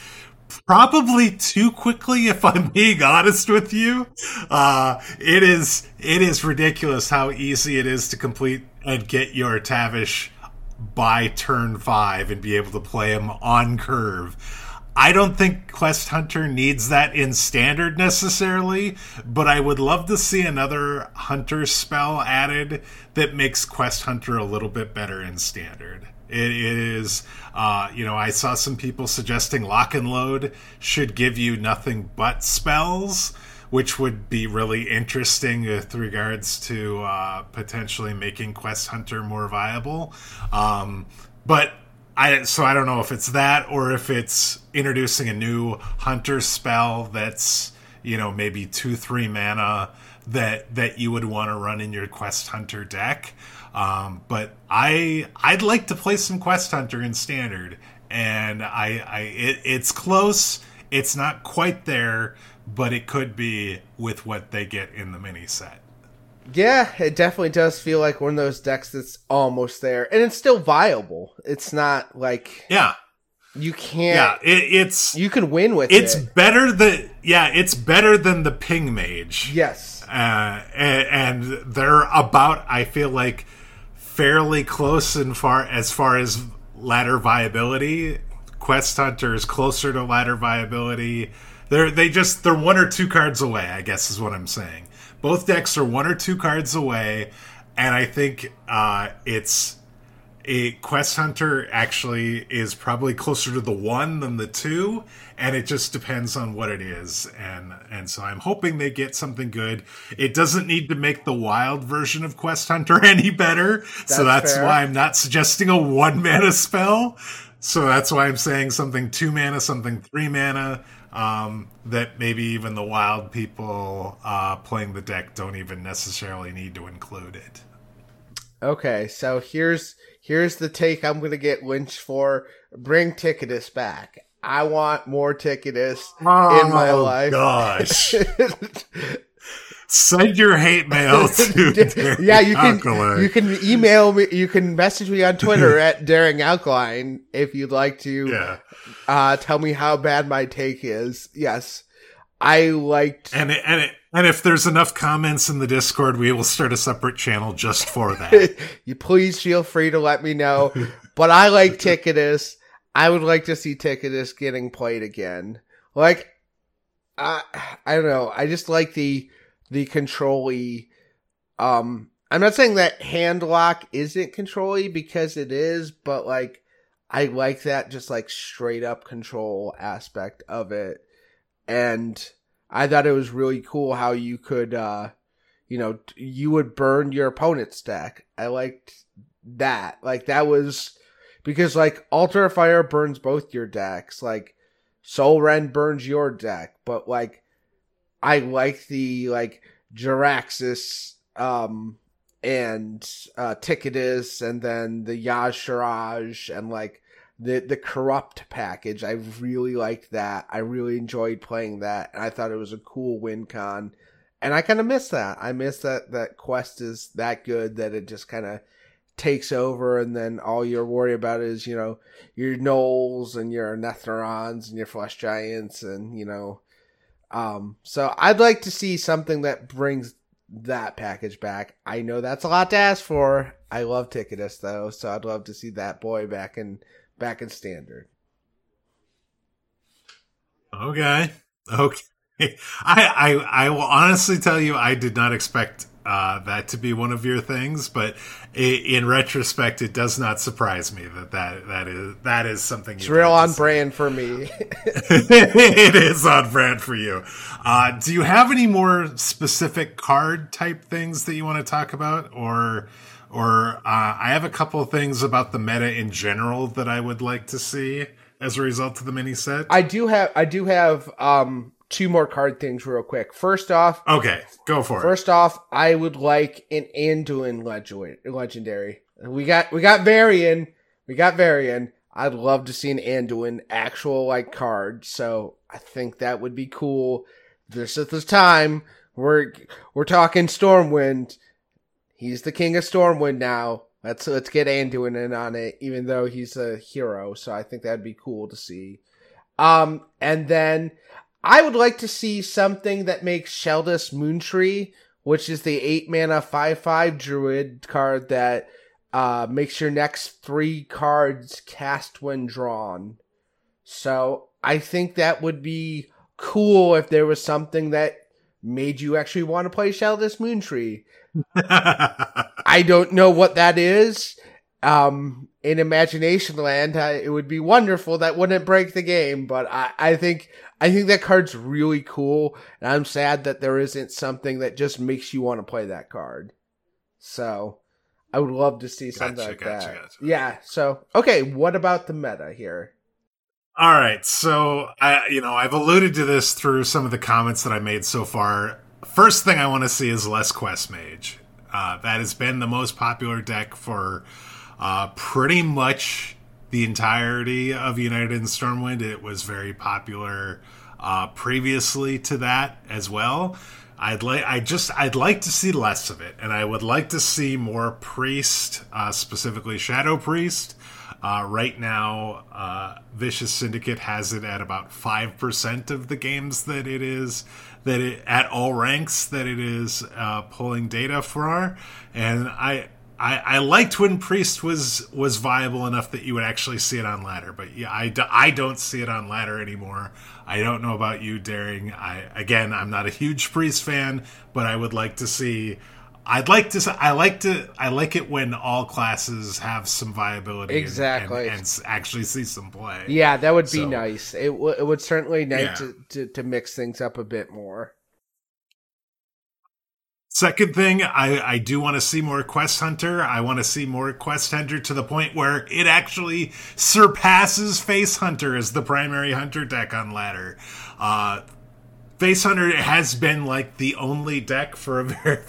Probably too quickly, if I'm being honest with you. Uh, it is it is ridiculous how easy it is to complete and get your Tavish by turn five and be able to play him on curve. I don't think Quest Hunter needs that in standard necessarily, but I would love to see another hunter spell added that makes Quest Hunter a little bit better in standard. It is, uh, you know, I saw some people suggesting Lock and Load should give you nothing but spells, which would be really interesting with regards to uh, potentially making Quest Hunter more viable. Um, but I so I don't know if it's that or if it's introducing a new hunter spell that's you know maybe two three mana that that you would want to run in your quest hunter deck. Um, but I I'd like to play some quest hunter in standard, and I I it, it's close. It's not quite there, but it could be with what they get in the mini set. Yeah, it definitely does feel like one of those decks that's almost there, and it's still viable. It's not like yeah, you can't. Yeah, it, it's you can win with it's it. better than yeah, it's better than the ping mage. Yes, uh, and, and they're about I feel like fairly close and far as far as ladder viability. Quest Hunter is closer to ladder viability. They're they just they're one or two cards away. I guess is what I'm saying. Both decks are one or two cards away, and I think uh, it's a Quest Hunter actually is probably closer to the one than the two, and it just depends on what it is. And and so I'm hoping they get something good. It doesn't need to make the wild version of Quest Hunter [LAUGHS] any better, that's so that's fair. why I'm not suggesting a one mana spell. So that's why I'm saying something two mana, something three mana um, that maybe even the wild people uh, playing the deck don't even necessarily need to include it. Okay, so here's here's the take I'm gonna get lynched for. Bring Tickatus back. I want more Tickatus oh, in my life. Gosh. [LAUGHS] Send your hate mail [LAUGHS] to yeah. You can Alkaline. you can email me. You can message me on Twitter [LAUGHS] at Daring Alkaline if you'd like to. Yeah. Uh, tell me how bad my take is. Yes, I liked and it, and it, and if there's enough comments in the Discord, we will start a separate channel just for that. [LAUGHS] you please feel free to let me know. [LAUGHS] but I like Tickatus. I would like to see Tickatus getting played again. Like, I I don't know. I just like the the controlly. Um, I'm not saying that hand lock isn't controlly because it is, but like I like that just like straight up control aspect of it. And I thought it was really cool how you could uh you know, you would burn your opponent's deck. I liked that. Like that was because like Altar Fire burns both your decks. Like Sol Rend burns your deck, but like I like the like Jaraxxus um and uh Tickatus and then the Y'Shaarj and like the the corrupt package. I really liked that. I really enjoyed playing that, and I thought it was a cool win con. And I kind of miss that. I miss that that quest is that good that it just kind of takes over, and then all you're worried about is you know your gnolls and your netherons and your flesh giants, and you know. Um, so I'd like to see something that brings that package back. I know that's a lot to ask for. I love Tickatus though, so I'd love to see that boy back in back in standard. Okay. Okay. [LAUGHS] I, I I will honestly tell you I did not expect uh, that to be one of your things, but in retrospect, it does not surprise me that that, that is that is something. It's real on brand for me. [LAUGHS] [LAUGHS] it is on brand for you. Uh, do you have any more specific card type things that you want to talk about, or or uh, I have a couple of things about the meta in general that I would like to see as a result of the mini set. I do have I do have um two more card things real quick. First off, okay, go for first it. First off, I would like an Anduin legend, legendary. We got we got Varian, we got Varian. I'd love to see an Anduin actual like card. So I think that would be cool. This is the time we're we're talking Stormwind he's the king of Stormwind now. Let's let's get Anduin in on it, even though he's a hero. So I think that'd be cool to see. Um, and then I would like to see something that makes Sheldras Moontree, which is the eight mana five five druid card that uh, makes your next three cards cast when drawn. So I think that would be cool if there was something that made you actually want to play Sheldras Moontree. [LAUGHS] I don't know what that is. Um, in Imagination Land, I, it would be wonderful. That wouldn't break the game, but I, I think I think that card's really cool, and I'm sad that there isn't something that just makes you want to play that card. So, I would love to see something gotcha, like gotcha, that. Gotcha. Yeah. So, okay, what about the meta here? All right, so I, you know, I've alluded to this through some of the comments that I made so far first thing I want to see is less Quest Mage. Uh, that has been the most popular deck for uh, pretty much the entirety of United in Stormwind. It was very popular uh, previously to that as well. I'd like, I just, I'd like to see less of it, and I would like to see more priest, uh, specifically Shadow Priest. Uh, right now, uh, Vicious Syndicate has it at about five percent of the games that it is that it at all ranks that it is uh, pulling data for, and I. I, I liked when Priest was was viable enough that you would actually see it on ladder, but yeah, I, do, I don't see it on ladder anymore. I don't know about you, Daring. I again, I'm not a huge Priest fan, but I would like to see I'd like to. I like to. I like it when all classes have some viability, exactly, and, and, actually see some play. Yeah, that would be so, nice. It, w- it would certainly nice yeah. to, to, to mix things up a bit more. Second thing, I, I do want to see more Quest Hunter. I want to see more Quest Hunter to the point where it actually surpasses Face Hunter as the primary hunter deck on ladder. Uh, Face Hunter has been like the only deck for a very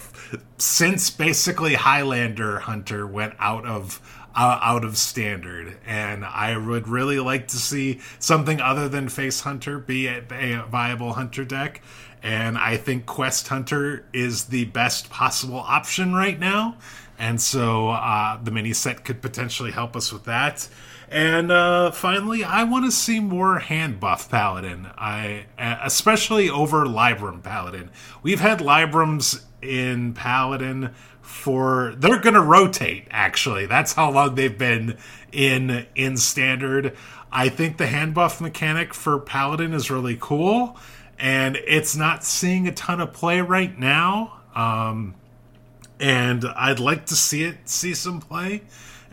since basically Highlander Hunter went out of uh, out of standard, and I would really like to see something other than Face Hunter be a, a viable hunter deck. And I think Quest Hunter is the best possible option right now, and so uh, the mini set could potentially help us with that. And uh, finally, I want to see more hand buff Paladin. I especially over Libram Paladin. We've had Librams in Paladin for they're going to rotate. Actually, that's how long they've been in in standard. I think the hand buff mechanic for Paladin is really cool, and it's not seeing a ton of play right now. Um, and I'd like to see it see some play.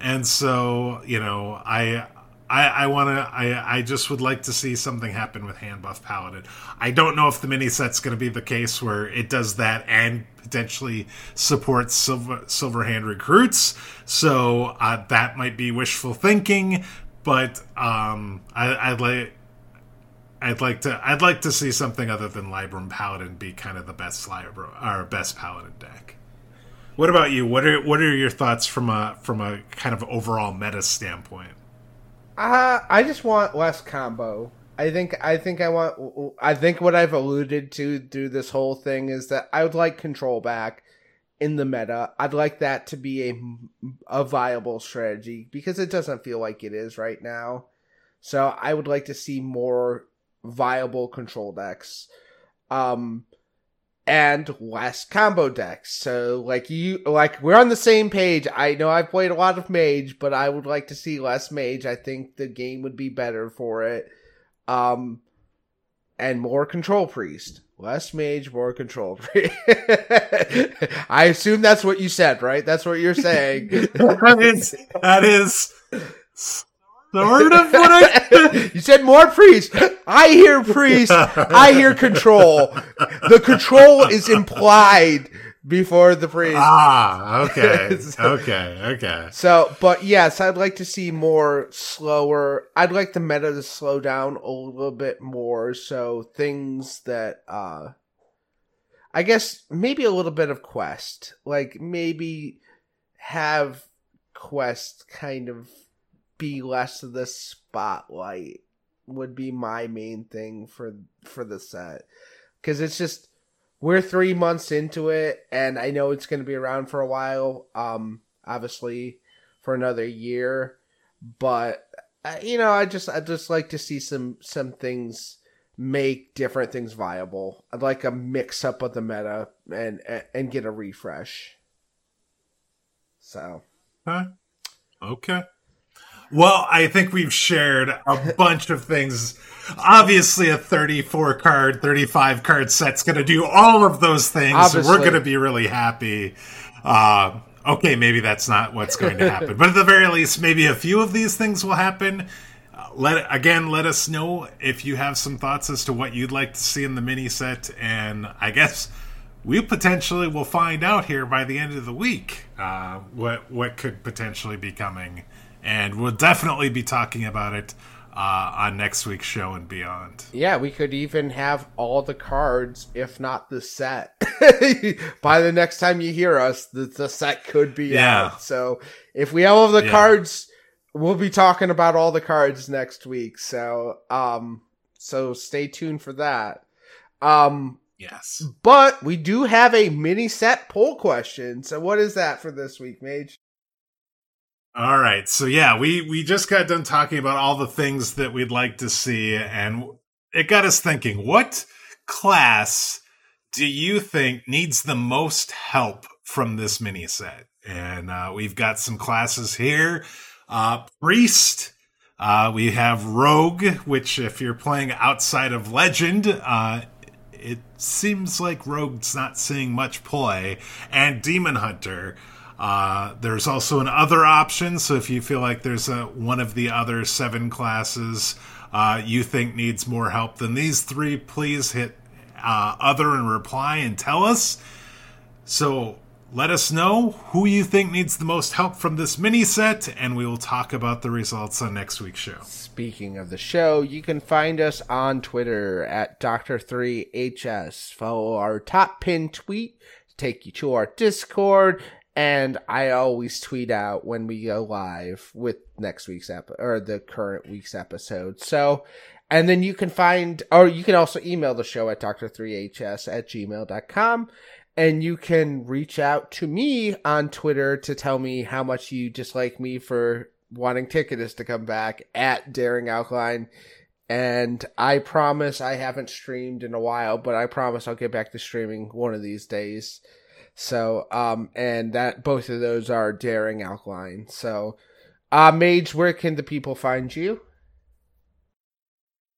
And so, you know, I I, I want to. I, I just would like to see something happen with hand buff paladin. I don't know if the mini set's going to be the case where it does that and potentially supports silver silver hand recruits. So uh, that might be wishful thinking, but um, I, would like. I'd like to. I'd like to see something other than Libram Paladin be kind of the best Libram or best Paladin deck. What about you? What are what are your thoughts from a from a kind of overall meta standpoint? Uh, I just want less combo. I think I think I want I think what I've alluded to through this whole thing is that I would like control back in the meta. I'd like that to be a a viable strategy because it doesn't feel like it is right now. So I would like to see more viable control decks. Um and less combo decks. So like you like we're on the same page. I know I've played a lot of mage, but I would like to see less mage. I think the game would be better for it. Um and more control priest. Less mage, more control priest. [LAUGHS] I assume that's what you said, right? That's what you're saying. [LAUGHS] that is that is sort of what I. [LAUGHS] you said more priest. I hear priest. I hear control. The control is implied before the priest. Ah, okay, [LAUGHS] okay, okay. So, but yes, I'd like to see more slower. I'd like the meta to slow down a little bit more. So things that, uh, I guess maybe a little bit of quest, like maybe have quest kind of be less of the spotlight would be my main thing for for the set. Because it's just we're three months into it and i know it's going to be around for a while um obviously for another year but uh, you know i just i just like to see some some things make different things viable. I'd like a mix up of the meta and and get a refresh. So. Huh? Okay well, I think we've shared a bunch of things. Obviously, a 34 card, 35 card set's going to do all of those things. Obviously. We're going to be really happy. Uh, okay, maybe that's not what's going to happen, but at the very least, maybe a few of these things will happen. Uh, let again, let us know if you have some thoughts as to what you'd like to see in the mini set, and I guess we potentially will find out here by the end of the week uh, what what could potentially be coming and we'll definitely be talking about it uh, on next week's show and beyond. Yeah, we could even have all the cards, if not the set. [LAUGHS] By the next time you hear us, the, the set could be yeah. out. So if we have all the yeah. cards, we'll be talking about all the cards next week. So um, so stay tuned for that. Um, yes, but we do have a mini set poll question. So what is that for this week, Mage? All right. So yeah, we we just got done talking about all the things that we'd like to see and it got us thinking, what class do you think needs the most help from this mini set? And uh, we've got some classes here. Uh, Priest, uh, we have Rogue, which if you're playing outside of Legend, uh, it seems like Rogue's not seeing much play, and Demon Hunter. Uh, there's also an other option. So if you feel like there's a, one of the other seven classes uh, you think needs more help than these three, please hit uh, other and reply and tell us. So let us know who you think needs the most help from this mini set, and we will talk about the results on next week's show. Speaking of the show, you can find us on Twitter at Doctor3HS. Follow our top pin tweet to take you to our Discord and I always tweet out when we go live with next week's episode or the current week's episode. So, and then you can find, or you can also email the show at dr3hs at gmail.com. And you can reach out to me on Twitter to tell me how much you dislike me for wanting Tickatus to come back at Daring Alkaline. And I promise I haven't streamed in a while, but I promise I'll get back to streaming one of these days. So, um, and that both of those are daring alkaline. So, uh, Mage, where can the people find you?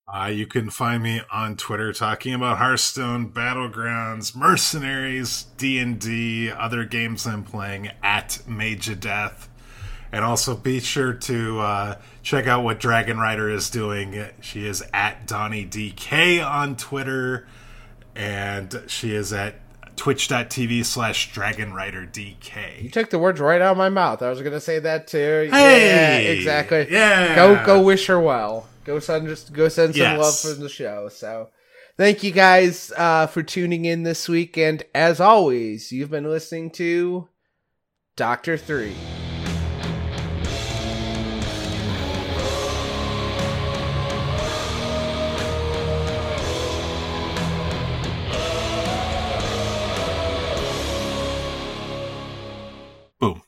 Uh, you can find me on Twitter talking about Hearthstone, Battlegrounds, Mercenaries, D and D, other games I'm playing at Mage of Death, and also be sure to uh, check out what Dragon Rider is doing. She is at Donnie DK on Twitter, and she is at twitch.tv slash dragon rider dk you took the words right out of my mouth. I was gonna say that too. Hey! yeah, exactly. Yeah! Go go wish her well. Go send just go send some yes. love for the show so. Thank you guys uh, for tuning in this week and as always you've been listening to doctor 3 Boom.